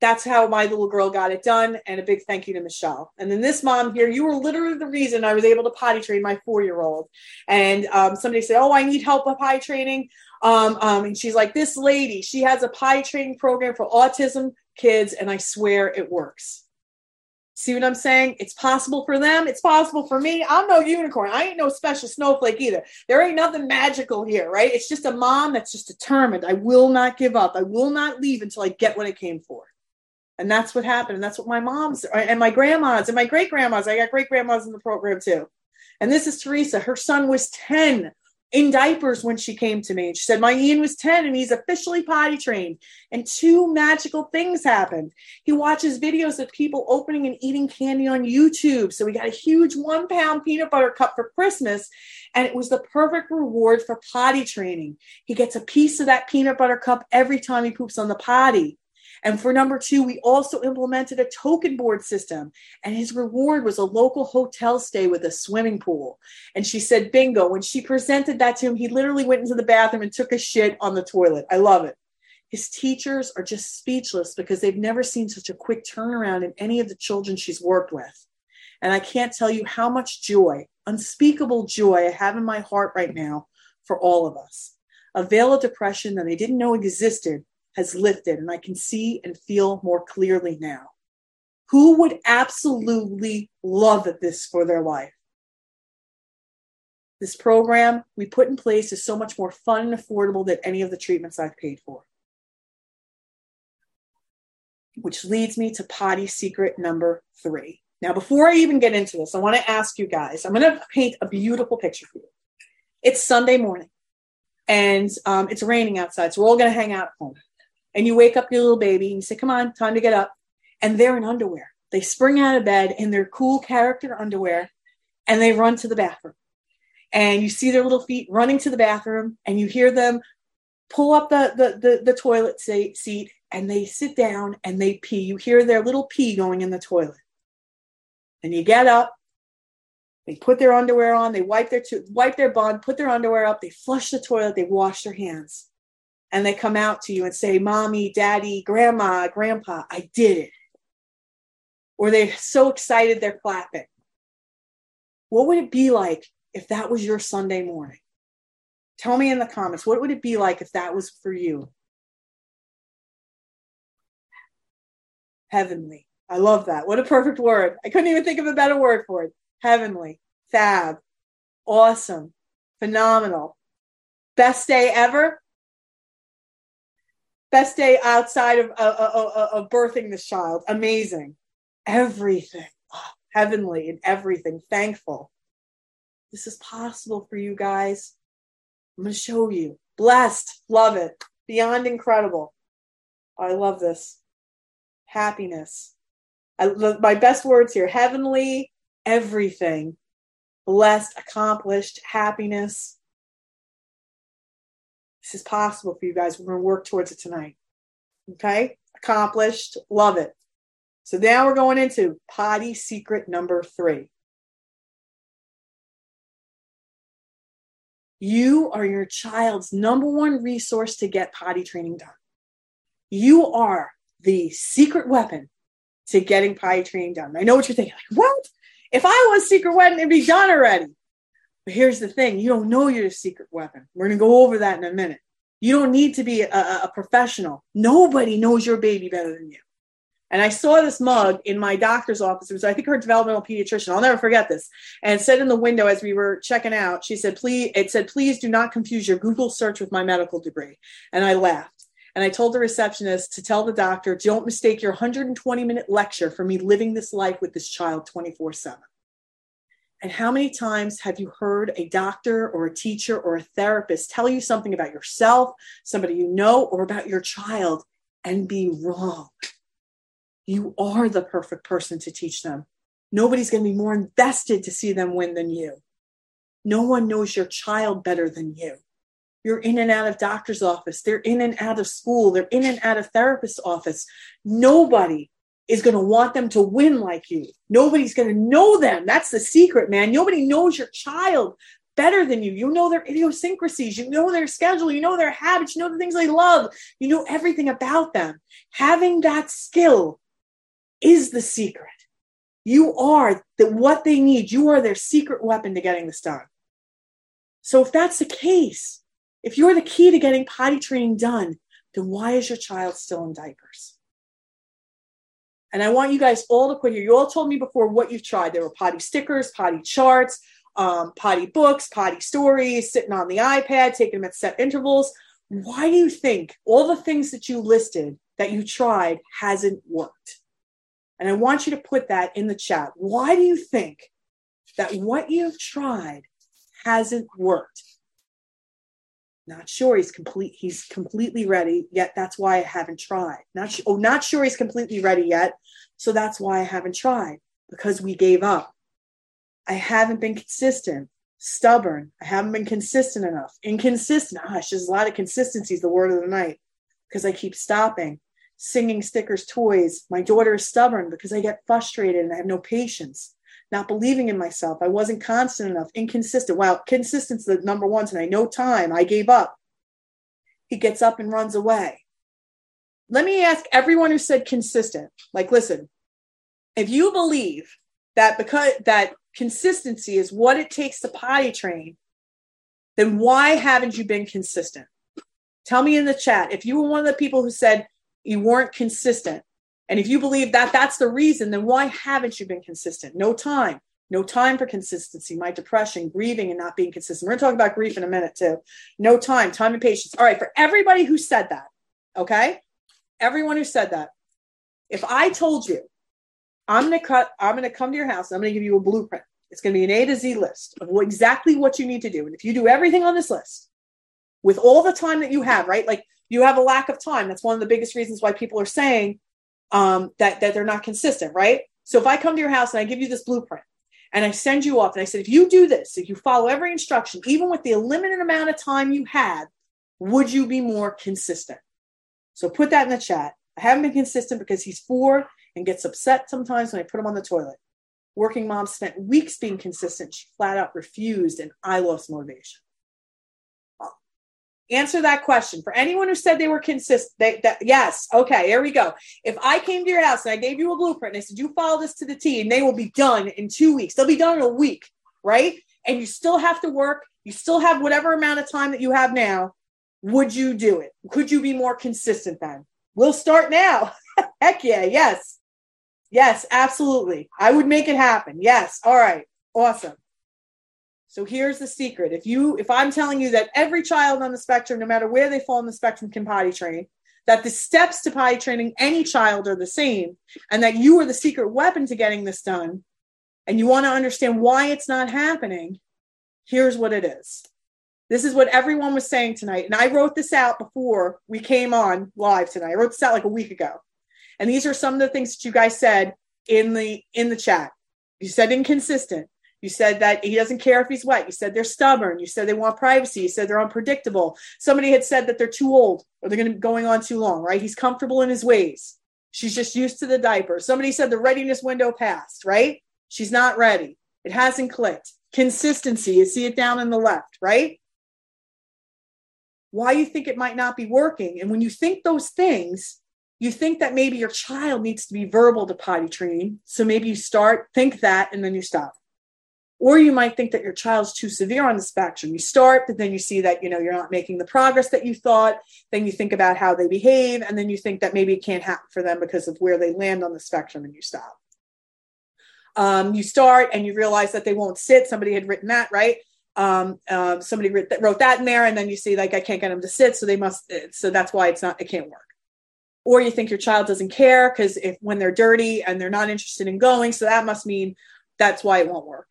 that's how my little girl got it done. And a big thank you to Michelle. And then this mom here, you were literally the reason I was able to potty train my four year old. And um, somebody said, Oh, I need help with potty training. Um, um, and she's like, This lady, she has a potty training program for autism kids, and I swear it works. See what I'm saying? It's possible for them. It's possible for me. I'm no unicorn. I ain't no special snowflake either. There ain't nothing magical here, right? It's just a mom that's just determined. I will not give up. I will not leave until I get what I came for. And that's what happened. And that's what my mom's and my grandmas and my great grandmas, I got great grandmas in the program too. And this is Teresa. Her son was 10 in diapers when she came to me. She said, My Ian was 10 and he's officially potty trained. And two magical things happened. He watches videos of people opening and eating candy on YouTube. So we got a huge one pound peanut butter cup for Christmas. And it was the perfect reward for potty training. He gets a piece of that peanut butter cup every time he poops on the potty. And for number two, we also implemented a token board system. And his reward was a local hotel stay with a swimming pool. And she said, bingo. When she presented that to him, he literally went into the bathroom and took a shit on the toilet. I love it. His teachers are just speechless because they've never seen such a quick turnaround in any of the children she's worked with. And I can't tell you how much joy, unspeakable joy, I have in my heart right now for all of us. A veil of depression that I didn't know existed has lifted and I can see and feel more clearly now. Who would absolutely love this for their life? This program we put in place is so much more fun and affordable than any of the treatments I've paid for. Which leads me to potty secret number three. Now, before I even get into this, I want to ask you guys, I'm going to paint a beautiful picture for you. It's Sunday morning and um, it's raining outside, so we're all going to hang out at home. And you wake up your little baby and you say, Come on, time to get up. And they're in underwear. They spring out of bed in their cool character underwear and they run to the bathroom and you see their little feet running to the bathroom and you hear them pull up the, the, the, the toilet seat and they sit down and they pee. You hear their little pee going in the toilet. And you get up, they put their underwear on, they wipe their to- wipe their bun, put their underwear up, they flush the toilet, they wash their hands. And they come out to you and say, Mommy, Daddy, Grandma, Grandpa, I did it. Or they're so excited they're clapping. What would it be like if that was your Sunday morning? Tell me in the comments, what would it be like if that was for you? Heavenly. I love that. What a perfect word. I couldn't even think of a better word for it. Heavenly, fab, awesome, phenomenal. Best day ever? Best day outside of, of, of, of birthing this child. Amazing. Everything. Oh, heavenly and everything. Thankful. This is possible for you guys. I'm going to show you. Blessed. Love it. Beyond incredible. I love this. Happiness. I, my best words here heavenly, everything. Blessed, accomplished, happiness. This is possible for you guys. We're going to work towards it tonight. Okay? Accomplished. Love it. So now we're going into potty secret number three. You are your child's number one resource to get potty training done. You are the secret weapon to getting potty training done. I know what you're thinking. Like, what? If I was secret weapon, it'd be done already. But here's the thing you don't know you're a secret weapon. We're going to go over that in a minute. You don't need to be a, a, professional. Nobody knows your baby better than you. And I saw this mug in my doctor's office. It was, I think, her developmental pediatrician. I'll never forget this. And said in the window as we were checking out, she said, "Please," it said, "Please do not confuse your Google search with my medical degree." And I laughed. And I told the receptionist to tell the doctor, "Don't mistake your 120 minute lecture for me living this life with this child 24 7." And how many times have you heard a doctor or a teacher or a therapist tell you something about yourself, somebody you know, or about your child and be wrong? You are the perfect person to teach them. Nobody's going to be more invested to see them win than you. No one knows your child better than you. You're in and out of doctor's office. They're in and out of school. They're in and out of therapist's office. Nobody is going to want them to win like you. Nobody's going to know them. That's the secret, man. Nobody knows your child better than you. You know their idiosyncrasies, you know their schedule, you know their habits, you know the things they love, you know everything about them. Having that skill is the secret. You are that what they need. You are their secret weapon to getting this done. So if that's the case, if you're the key to getting potty training done, then why is your child still in diapers? And I want you guys all to put here. You all told me before what you've tried. There were potty stickers, potty charts, um, potty books, potty stories, sitting on the iPad, taking them at set intervals. Why do you think all the things that you listed that you tried hasn't worked? And I want you to put that in the chat. Why do you think that what you've tried hasn't worked? Not sure he's complete. He's completely ready yet. That's why I haven't tried. Not sh- oh, not sure he's completely ready yet. So that's why I haven't tried because we gave up. I haven't been consistent, stubborn. I haven't been consistent enough. Inconsistent. Ah, Gosh, there's a lot of consistency is the word of the night because I keep stopping singing stickers, toys. My daughter is stubborn because I get frustrated and I have no patience. Not believing in myself. I wasn't constant enough, inconsistent. Wow, consistence the number one tonight. No time. I gave up. He gets up and runs away. Let me ask everyone who said consistent, like, listen, if you believe that because that consistency is what it takes to potty train, then why haven't you been consistent? Tell me in the chat if you were one of the people who said you weren't consistent. And if you believe that that's the reason, then why haven't you been consistent? No time. No time for consistency. My depression, grieving, and not being consistent. We're going to talk about grief in a minute too. No time, time and patience. All right, for everybody who said that, okay? Everyone who said that, if I told you, I'm to cut, I'm to come to your house, I'm to give you a blueprint. It's to be an A to Z list of exactly what you need to do. And if you do everything on this list with all the time that you have, right? Like you have a lack of time. That's one of the biggest reasons why people are saying um, that, that they're not consistent, right? So if I come to your house and I give you this blueprint and I send you off and I said, if you do this, if you follow every instruction, even with the limited amount of time you had, would you be more consistent? So put that in the chat. I haven't been consistent because he's four and gets upset sometimes when I put him on the toilet. Working mom spent weeks being consistent. She flat out refused, and I lost motivation. Answer that question. For anyone who said they were consistent they, that, yes okay here we go. If i came to your house and i gave you a blueprint and i said you follow this to the t and they will be done in two weeks. They'll be done in a week right? And you still have to work. You still have whatever amount of time that you have now would you do it? Could you be more consistent then? We'll start now. [LAUGHS] Heck yeah yes. Yes absolutely. I would make it happen. Yes. All right. Awesome. So here's the secret. If you if I'm telling you that every child on the spectrum, no matter where they fall on the spectrum, can potty train, that the steps to potty training any child are the same, and that you are the secret weapon to getting this done, and you want to understand why it's not happening, here's what it is. This is what everyone was saying tonight. And I wrote this out before we came on live tonight. I wrote this out like a week ago. And these are some of the things that you guys said in the in the chat. You said inconsistent. You said that he doesn't care if he's wet. You said they're stubborn. You said they want privacy. You said they're unpredictable. Somebody had said that they're too old or they're going to be going on too long, right? He's comfortable in his ways. She's just used to the diaper. Somebody said the readiness window passed, right? She's not ready. It hasn't clicked. Consistency, you see it down in the left, right? Why you think it might not be working. And when you think those things, you think that maybe your child needs to be verbal to potty train. So maybe you start, think that, and then you stop. Or you might think that your child's too severe on the spectrum. You start but then you see that you know you're not making the progress that you thought. Then you think about how they behave and then you think that maybe it can't happen for them because of where they land on the spectrum and you stop. Um, you start and you realize that they won't sit. Somebody had written that right um, uh, somebody wrote that, wrote that in there and then you see like i can't get them to sit so they must so that's why it's not it can't work or you think your child doesn't care because if when they're dirty and they're not interested in going so that must mean that's why it won't work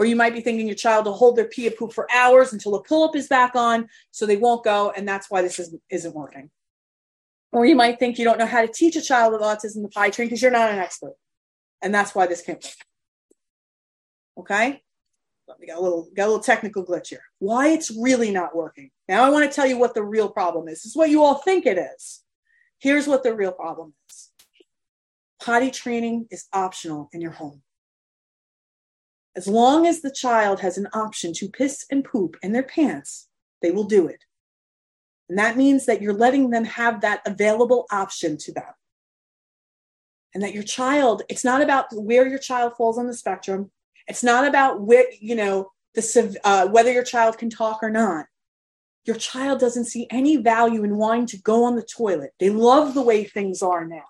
or you might be thinking your child will hold their pee or poop for hours until a pull up is back on, so they won't go, and that's why this isn't, isn't working. Or you might think you don't know how to teach a child with autism the potty train because you're not an expert, and that's why this can't work. Okay, we got a little got a little technical glitch here. Why it's really not working? Now I want to tell you what the real problem is. This is what you all think it is. Here's what the real problem is. Potty training is optional in your home. As long as the child has an option to piss and poop in their pants, they will do it. And that means that you're letting them have that available option to them. And that your child, it's not about where your child falls on the spectrum. It's not about you know, the, uh, whether your child can talk or not. Your child doesn't see any value in wanting to go on the toilet. They love the way things are now.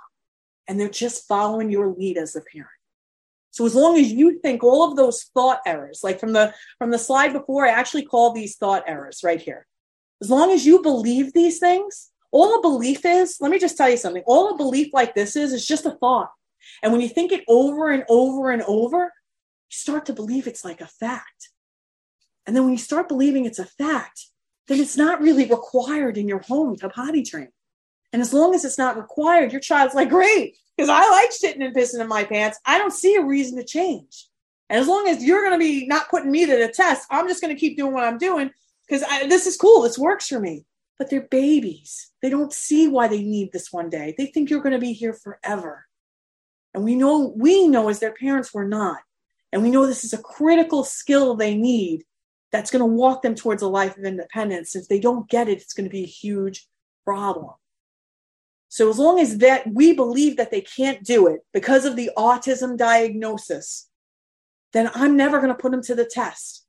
And they're just following your lead as a parent. So as long as you think all of those thought errors, like from the from the slide before, I actually call these thought errors right here. As long as you believe these things, all a belief is, let me just tell you something. All a belief like this is is just a thought. And when you think it over and over and over, start to believe it's like a fact. And then when you start believing it's a fact, then it's not really required in your home to potty train. And as long as it's not required, your child's like, great, because I like shitting and pissing in my pants. I don't see a reason to change. And as long as you're going to be not putting me to the test, I'm just going to keep doing what I'm doing because this is cool. This works for me. But they're babies. They don't see why they need this one day. They think you're going to be here forever. And we know, we know as their parents, we're not. And we know this is a critical skill they need that's going to walk them towards a life of independence. If they don't get it, it's going to be a huge problem. So as long as that we believe that they can't do it because of the autism diagnosis, then I'm never going to put them to the test.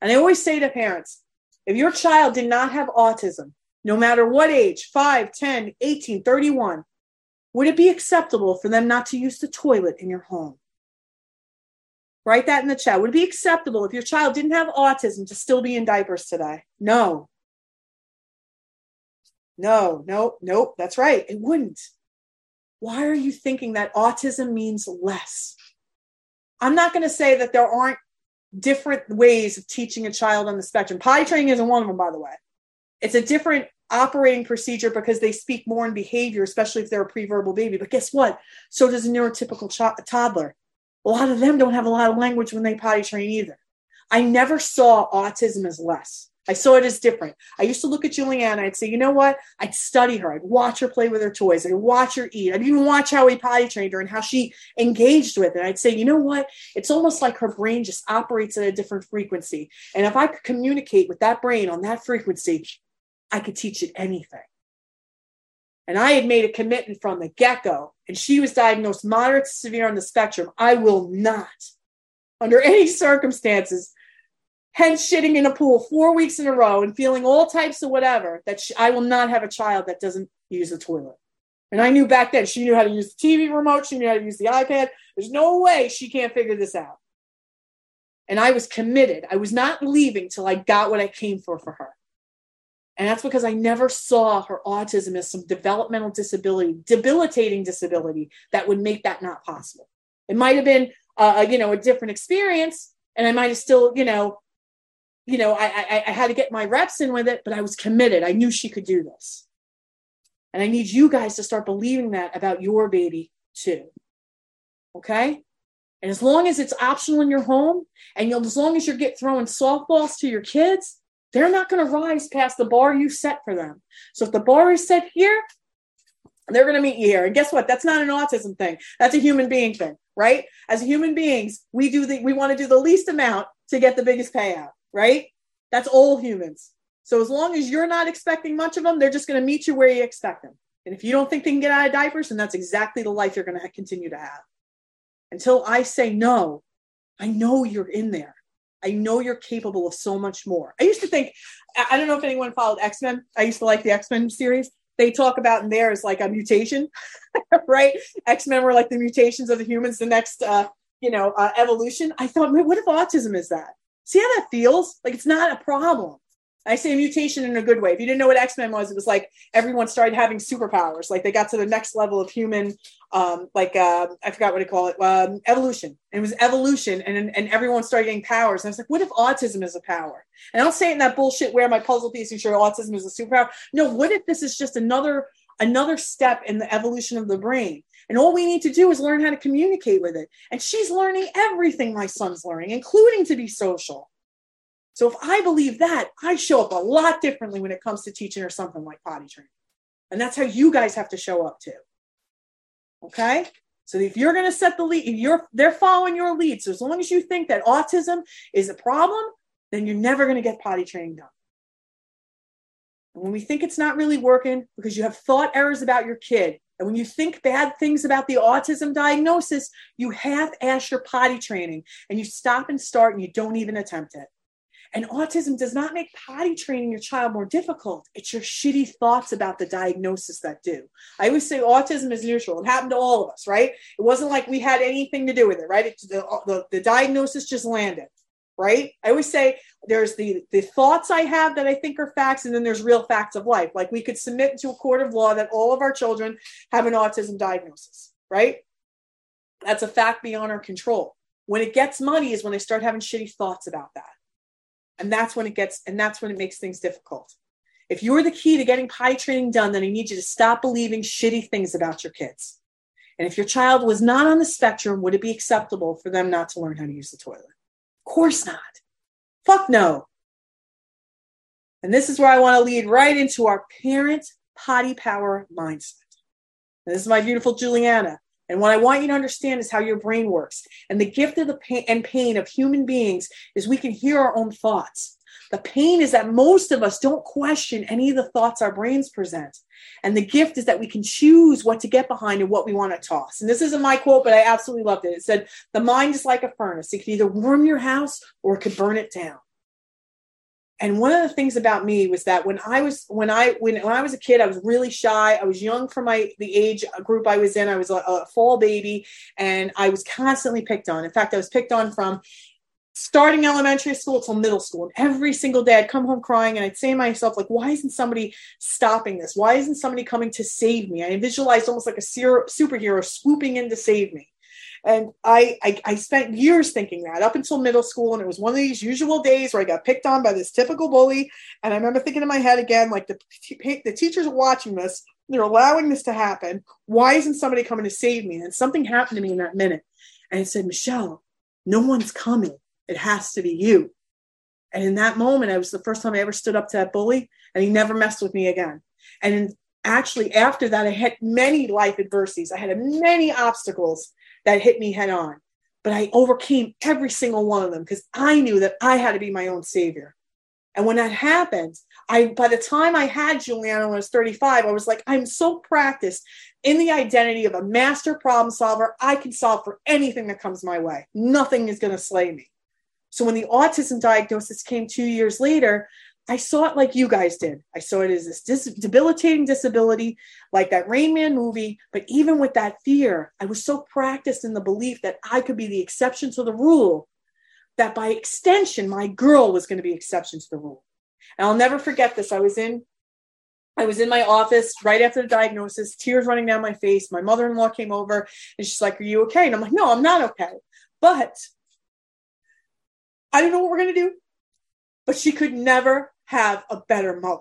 And I always say to parents, if your child did not have autism, no matter what age, 5, 10, 18, 31, would it be acceptable for them not to use the toilet in your home? Write that in the chat. Would it be acceptable if your child didn't have autism to still be in diapers today? No. No, no, nope. That's right. It wouldn't. Why are you thinking that autism means less? I'm not going to say that there aren't different ways of teaching a child on the spectrum. Potty training isn't one of them, by the way. It's a different operating procedure because they speak more in behavior, especially if they're a preverbal baby. But guess what? So does a neurotypical toddler. A lot of them don't have a lot of language when they potty train either. I never saw autism as less. I saw it as different. I used to look at Juliana. I'd say, you know what? I'd study her. I'd watch her play with her toys. I'd watch her eat. I'd even watch how we potty trained her and how she engaged with it. I'd say, you know what? It's almost like her brain just operates at a different frequency. And if I could communicate with that brain on that frequency, I could teach it anything. And I had made a commitment from the get go, and she was diagnosed moderate to severe on the spectrum. I will not, under any circumstances, hence shitting in a pool four weeks in a row and feeling all types of whatever, that she, I will not have a child that doesn't use the toilet. And I knew back then she knew how to use the TV remote, she knew how to use the iPad. There's no way she can't figure this out. And I was committed. I was not leaving till I got what I came for for her. And that's because I never saw her autism as some developmental disability, debilitating disability that would make that not possible. It might have been, uh, you know, a different experience, and I might have still, you know, you know, I, I, I had to get my reps in with it, but I was committed. I knew she could do this, and I need you guys to start believing that about your baby too. Okay. And as long as it's optional in your home, and you'll as long as you're get throwing softballs to your kids, they're not going to rise past the bar you set for them. So if the bar is set here, they're going to meet you here. And guess what? That's not an autism thing. That's a human being thing, right? As human beings, we do the we want to do the least amount to get the biggest payout, right? That's all humans. So as long as you're not expecting much of them, they're just going to meet you where you expect them. And if you don't think they can get out of diapers, then that's exactly the life you're going to continue to have. Until I say no, I know you're in there. I know you're capable of so much more. I used to think, I don't know if anyone followed X Men. I used to like the X Men series. They talk about in there is like a mutation, [LAUGHS] right? X Men were like the mutations of the humans, the next, uh, you know, uh, evolution. I thought, what if autism is that? See how that feels? Like it's not a problem. I say mutation in a good way. If you didn't know what X Men was, it was like everyone started having superpowers. Like they got to the next level of human, um, like uh, I forgot what to call it, um, evolution. And it was evolution, and and everyone started getting powers. And I was like, what if autism is a power? And I don't say it in that bullshit where my puzzle piece and sure autism is a superpower. No, what if this is just another another step in the evolution of the brain? And all we need to do is learn how to communicate with it. And she's learning everything my son's learning, including to be social. So if I believe that, I show up a lot differently when it comes to teaching her something like potty training. And that's how you guys have to show up too. Okay? So if you're going to set the lead, if you're they're following your lead. So as long as you think that autism is a problem, then you're never going to get potty training done. And when we think it's not really working because you have thought errors about your kid, and when you think bad things about the autism diagnosis, you half ass your potty training and you stop and start and you don't even attempt it. And autism does not make potty training your child more difficult. It's your shitty thoughts about the diagnosis that do. I always say autism is neutral. It happened to all of us, right? It wasn't like we had anything to do with it, right? It, the, uh, the, the diagnosis just landed, right? I always say there's the, the thoughts I have that I think are facts, and then there's real facts of life. Like we could submit to a court of law that all of our children have an autism diagnosis, right? That's a fact beyond our control. When it gets money is when they start having shitty thoughts about that. And that's when it gets, and that's when it makes things difficult. If you're the key to getting potty training done, then I need you to stop believing shitty things about your kids. And if your child was not on the spectrum, would it be acceptable for them not to learn how to use the toilet? Of course not. Fuck no. And this is where I want to lead right into our parent potty power mindset. This is my beautiful Juliana. And what I want you to understand is how your brain works. And the gift of the pain and pain of human beings is we can hear our own thoughts. The pain is that most of us don't question any of the thoughts our brains present. And the gift is that we can choose what to get behind and what we want to toss. And this isn't my quote, but I absolutely loved it. It said, The mind is like a furnace. It can either warm your house or it could burn it down. And one of the things about me was that when I was when I when, when I was a kid, I was really shy. I was young for my the age group I was in. I was a, a fall baby, and I was constantly picked on. In fact, I was picked on from starting elementary school till middle school. And every single day I'd come home crying and I'd say to myself, like, why isn't somebody stopping this? Why isn't somebody coming to save me? I visualized almost like a superhero swooping in to save me. And I, I, I spent years thinking that up until middle school, and it was one of these usual days where I got picked on by this typical bully. And I remember thinking in my head again, like the the teachers are watching this, they're allowing this to happen. Why isn't somebody coming to save me? And something happened to me in that minute, and it said, Michelle, no one's coming. It has to be you. And in that moment, it was the first time I ever stood up to that bully, and he never messed with me again. And in, actually, after that, I had many life adversities. I had many obstacles that hit me head on. But I overcame every single one of them because I knew that I had to be my own savior. And when that happened, I by the time I had Juliana when I was 35, I was like, I'm so practiced in the identity of a master problem solver. I can solve for anything that comes my way. Nothing is going to slay me. So when the autism diagnosis came two years later, I saw it like you guys did. I saw it as this dis- debilitating disability, like that Rain Man movie. But even with that fear, I was so practiced in the belief that I could be the exception to the rule, that by extension, my girl was going to be exception to the rule. And I'll never forget this. I was in I was in my office right after the diagnosis, tears running down my face. My mother in law came over and she's like, Are you okay? And I'm like, No, I'm not okay. But I don't know what we're going to do. But she could never have a better mother.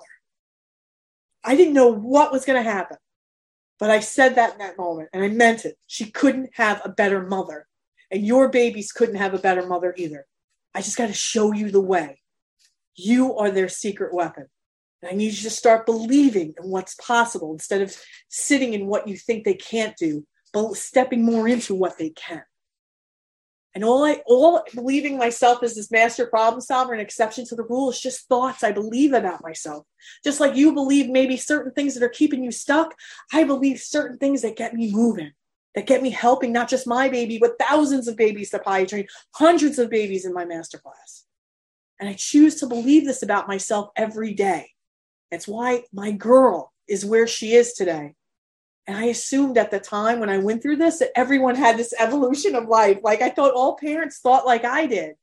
I didn't know what was going to happen, but I said that in that moment and I meant it. She couldn't have a better mother, and your babies couldn't have a better mother either. I just got to show you the way. You are their secret weapon. And I need you to start believing in what's possible instead of sitting in what you think they can't do, but stepping more into what they can. And all I all believing myself as this master problem solver and exception to the rule is just thoughts I believe about myself. Just like you believe maybe certain things that are keeping you stuck, I believe certain things that get me moving, that get me helping not just my baby, but thousands of babies to potty train, hundreds of babies in my masterclass. And I choose to believe this about myself every day. That's why my girl is where she is today. And I assumed at the time when I went through this that everyone had this evolution of life. Like I thought all parents thought like I did.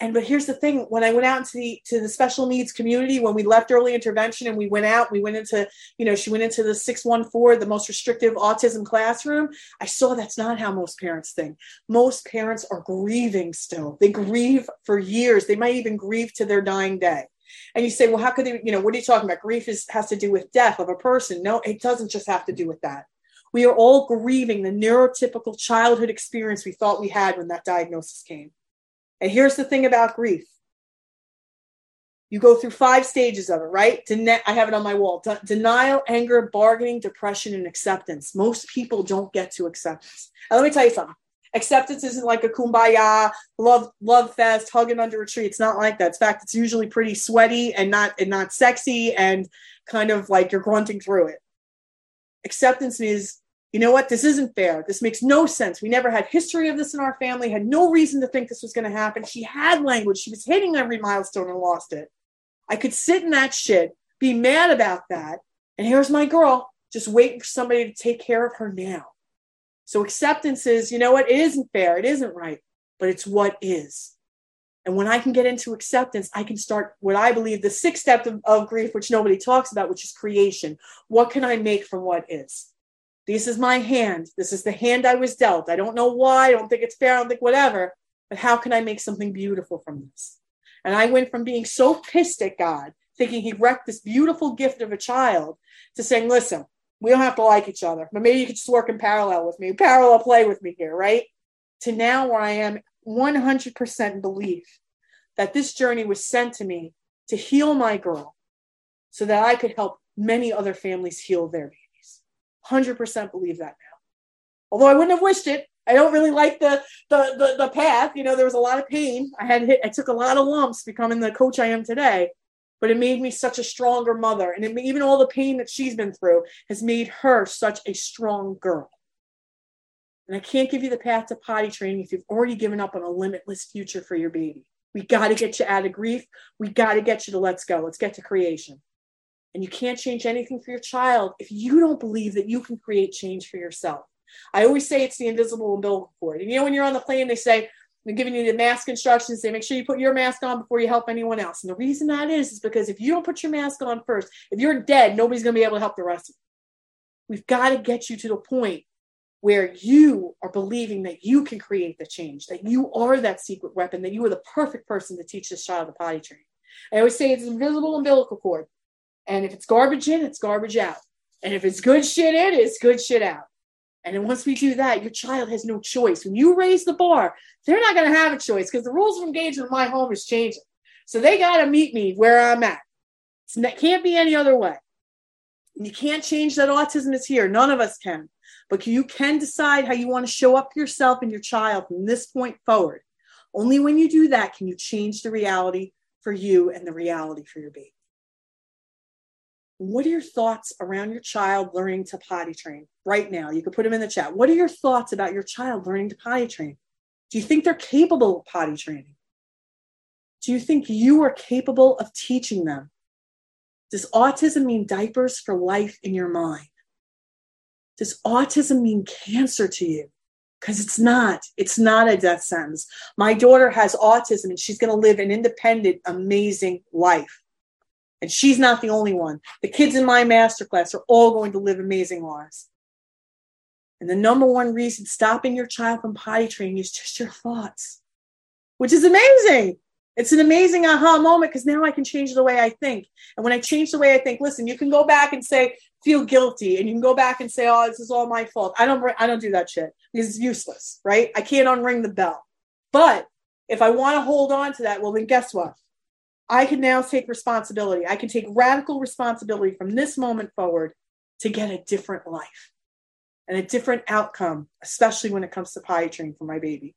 And but here's the thing: when I went out into the to the special needs community, when we left early intervention and we went out, we went into, you know, she went into the 614, the most restrictive autism classroom. I saw that's not how most parents think. Most parents are grieving still. They grieve for years. They might even grieve to their dying day. And you say, well, how could they, you know, what are you talking about? Grief is, has to do with death of a person. No, it doesn't just have to do with that. We are all grieving the neurotypical childhood experience we thought we had when that diagnosis came. And here's the thing about grief you go through five stages of it, right? Den- I have it on my wall De- denial, anger, bargaining, depression, and acceptance. Most people don't get to acceptance. And let me tell you something acceptance isn't like a kumbaya love love fest hugging under a tree. It's not like that. In fact it's usually pretty sweaty and not and not sexy and kind of like you're grunting through it. Acceptance is you know what? This isn't fair. This makes no sense. We never had history of this in our family had no reason to think this was going to happen. She had language. She was hitting every milestone and lost it. I could sit in that shit be mad about that and here's my girl just waiting for somebody to take care of her now so acceptance is, you know what, it isn't fair, it isn't right, but it's what is. And when I can get into acceptance, I can start what I believe the sixth step of, of, grief, which nobody talks about, which is creation. What can I make from what is? This is my hand. This is the hand I was dealt. I don't know why. I don't think it's fair. I don't think whatever. But how can I make something beautiful from this? And I went from being so pissed at God, thinking he wrecked this beautiful gift of a child, to saying, listen, we don't have to like each other, but maybe you could just work in parallel with me, parallel play with me here, right? To now where I am 100% belief that this journey was sent to me to heal my girl so that I could help many other families heal their babies. 100% believe that now. Although I wouldn't have wished it. I don't really like the, the the the path. You know, there was a lot of pain. I had hit, I took a lot of lumps becoming the coach I am today but it made me such a stronger mother. And it, even all the pain that she's been through has made her such a strong girl. And I can't give you the path to potty training if you've already given up on a limitless future for your baby. We got to get you out of grief. We got to get you to let's go. Let's get to creation. And you can't change anything for your child if you don't believe that you can create change for yourself. I always say it's the invisible umbilical cord. And you know, when you're on the plane, they say, they're giving you the mask instructions. They make sure you put your mask on before you help anyone else. And the reason that is, is because if you don't put your mask on first, if you're dead, nobody's going to be able to help the rest of you. We've got to get you to the point where you are believing that you can create the change, that you are that secret weapon, that you are the perfect person to teach this child the potty train. I always say it's an invisible umbilical cord. And if it's garbage in, it's garbage out. And if it's good shit in, it's good shit out. And then once we do that, your child has no choice. When you raise the bar, they're not going to have a choice because the rules of engagement in my home is changing. So they got to meet me where I'm at. It can't be any other way. You can't change that autism is here. None of us can. But you can decide how you want to show up yourself and your child from this point forward. Only when you do that can you change the reality for you and the reality for your baby. What are your thoughts around your child learning to potty train right now? You can put them in the chat. What are your thoughts about your child learning to potty train? Do you think they're capable of potty training? Do you think you are capable of teaching them? Does autism mean diapers for life in your mind? Does autism mean cancer to you? Because it's not. It's not a death sentence. My daughter has autism and she's going to live an independent, amazing life. And she's not the only one. The kids in my masterclass are all going to live amazing lives. And the number one reason stopping your child from potty training is just your thoughts, which is amazing. It's an amazing aha moment because now I can change the way I think. And when I change the way I think, listen, you can go back and say, feel guilty, and you can go back and say, oh, this is all my fault. I don't, I don't do that shit because it's useless, right? I can't unring the bell. But if I want to hold on to that, well, then guess what? I can now take responsibility. I can take radical responsibility from this moment forward to get a different life and a different outcome, especially when it comes to potty training for my baby.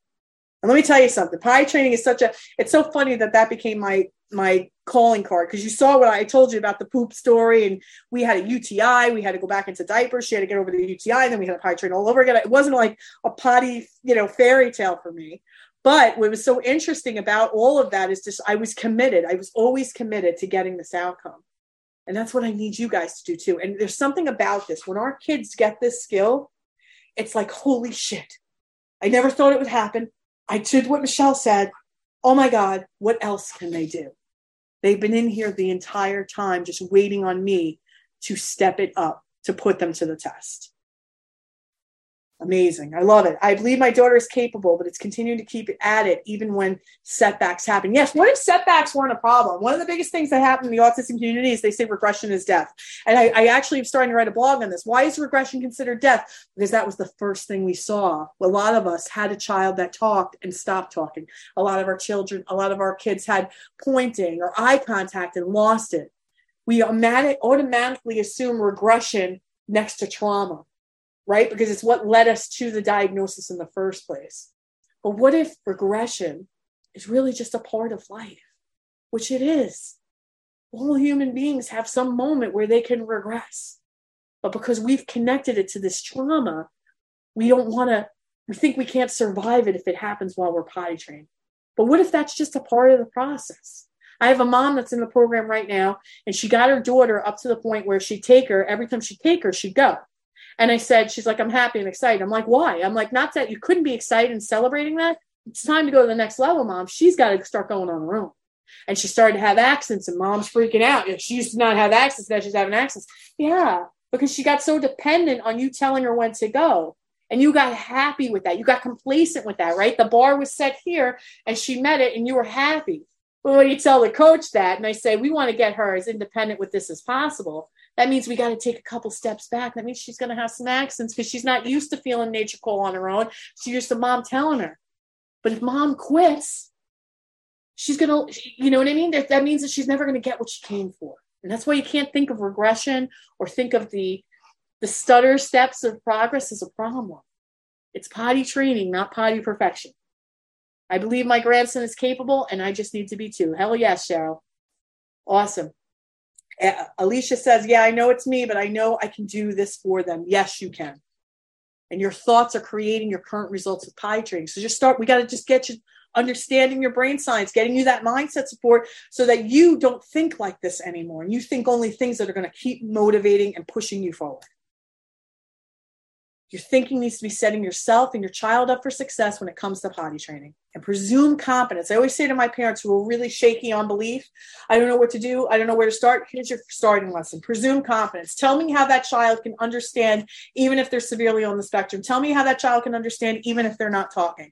And let me tell you something. Potty training is such a. It's so funny that that became my my calling card because you saw what I told you about the poop story, and we had a UTI. We had to go back into diapers. She had to get over the UTI, and then we had a potty train all over again. It wasn't like a potty, you know, fairy tale for me. But what was so interesting about all of that is just I was committed. I was always committed to getting this outcome. And that's what I need you guys to do too. And there's something about this. When our kids get this skill, it's like, holy shit. I never thought it would happen. I did what Michelle said. Oh my God, what else can they do? They've been in here the entire time just waiting on me to step it up, to put them to the test. Amazing. I love it. I believe my daughter is capable, but it's continuing to keep at it even when setbacks happen. Yes, what if setbacks weren't a problem? One of the biggest things that happen in the autism community is they say regression is death. And I, I actually am starting to write a blog on this. Why is regression considered death? Because that was the first thing we saw. A lot of us had a child that talked and stopped talking. A lot of our children, a lot of our kids had pointing or eye contact and lost it. We automatically assume regression next to trauma right? Because it's what led us to the diagnosis in the first place. But what if regression is really just a part of life, which it is? All human beings have some moment where they can regress. But because we've connected it to this trauma, we don't want to, we think we can't survive it if it happens while we're potty trained. But what if that's just a part of the process? I have a mom that's in the program right now, and she got her daughter up to the point where she'd take her, every time she'd take her, she'd go. And I said, she's like, I'm happy and excited. I'm like, why? I'm like, not that you couldn't be excited and celebrating that. It's time to go to the next level, mom. She's got to start going on her own. And she started to have accents, and mom's freaking out. She used to not have accents, now she's having accents. Yeah, because she got so dependent on you telling her when to go. And you got happy with that. You got complacent with that, right? The bar was set here and she met it and you were happy. But when you tell the coach that and I say, we want to get her as independent with this as possible, that means we got to take a couple steps back. That means she's going to have some accents because she's not used to feeling nature call on her own. She's used to mom telling her. But if mom quits, she's going to, you know what I mean? That, that means that she's never going to get what she came for. And that's why you can't think of regression or think of the the stutter steps of progress as a problem. It's potty training, not potty perfection. I believe my grandson is capable and I just need to be too. Hell yes, Cheryl. Awesome. Alicia says, Yeah, I know it's me, but I know I can do this for them. Yes, you can. And your thoughts are creating your current results with pie training. So just start, we got to just get you understanding your brain science, getting you that mindset support so that you don't think like this anymore. And you think only things that are going to keep motivating and pushing you forward. Your thinking needs to be setting yourself and your child up for success when it comes to potty training and presume competence. I always say to my parents who are really shaky on belief, I don't know what to do. I don't know where to start. Here's your starting lesson. Presume competence. Tell me how that child can understand, even if they're severely on the spectrum. Tell me how that child can understand, even if they're not talking.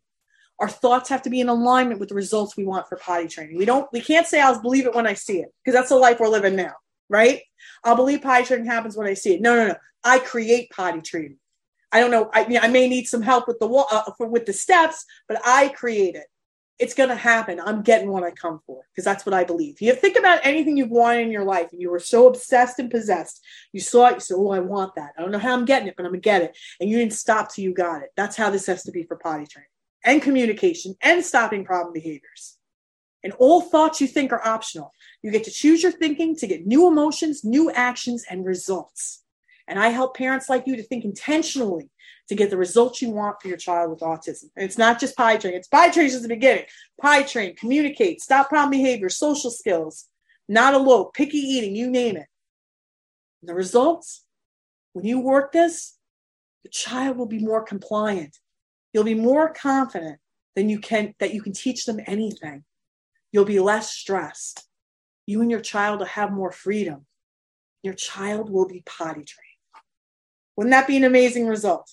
Our thoughts have to be in alignment with the results we want for potty training. We don't, we can't say I'll believe it when I see it because that's the life we're living now, right? I'll believe potty training happens when I see it. No, no, no. I create potty training. I don't know. I, mean, I may need some help with the wall uh, for, with the steps, but I create it. It's going to happen. I'm getting what I come for because that's what I believe. You think about anything you've wanted in your life and you were so obsessed and possessed. You saw it, you said, Oh, I want that. I don't know how I'm getting it, but I'm going to get it. And you didn't stop till you got it. That's how this has to be for potty training and communication and stopping problem behaviors. And all thoughts you think are optional. You get to choose your thinking to get new emotions, new actions, and results. And I help parents like you to think intentionally to get the results you want for your child with autism. And it's not just potty train, it's potty train since the beginning. Potty train, communicate, stop problem behavior, social skills, not a elope, picky eating, you name it. And the results, when you work this, the child will be more compliant. You'll be more confident than you can that you can teach them anything. You'll be less stressed. You and your child will have more freedom. Your child will be potty trained. Wouldn't that be an amazing result?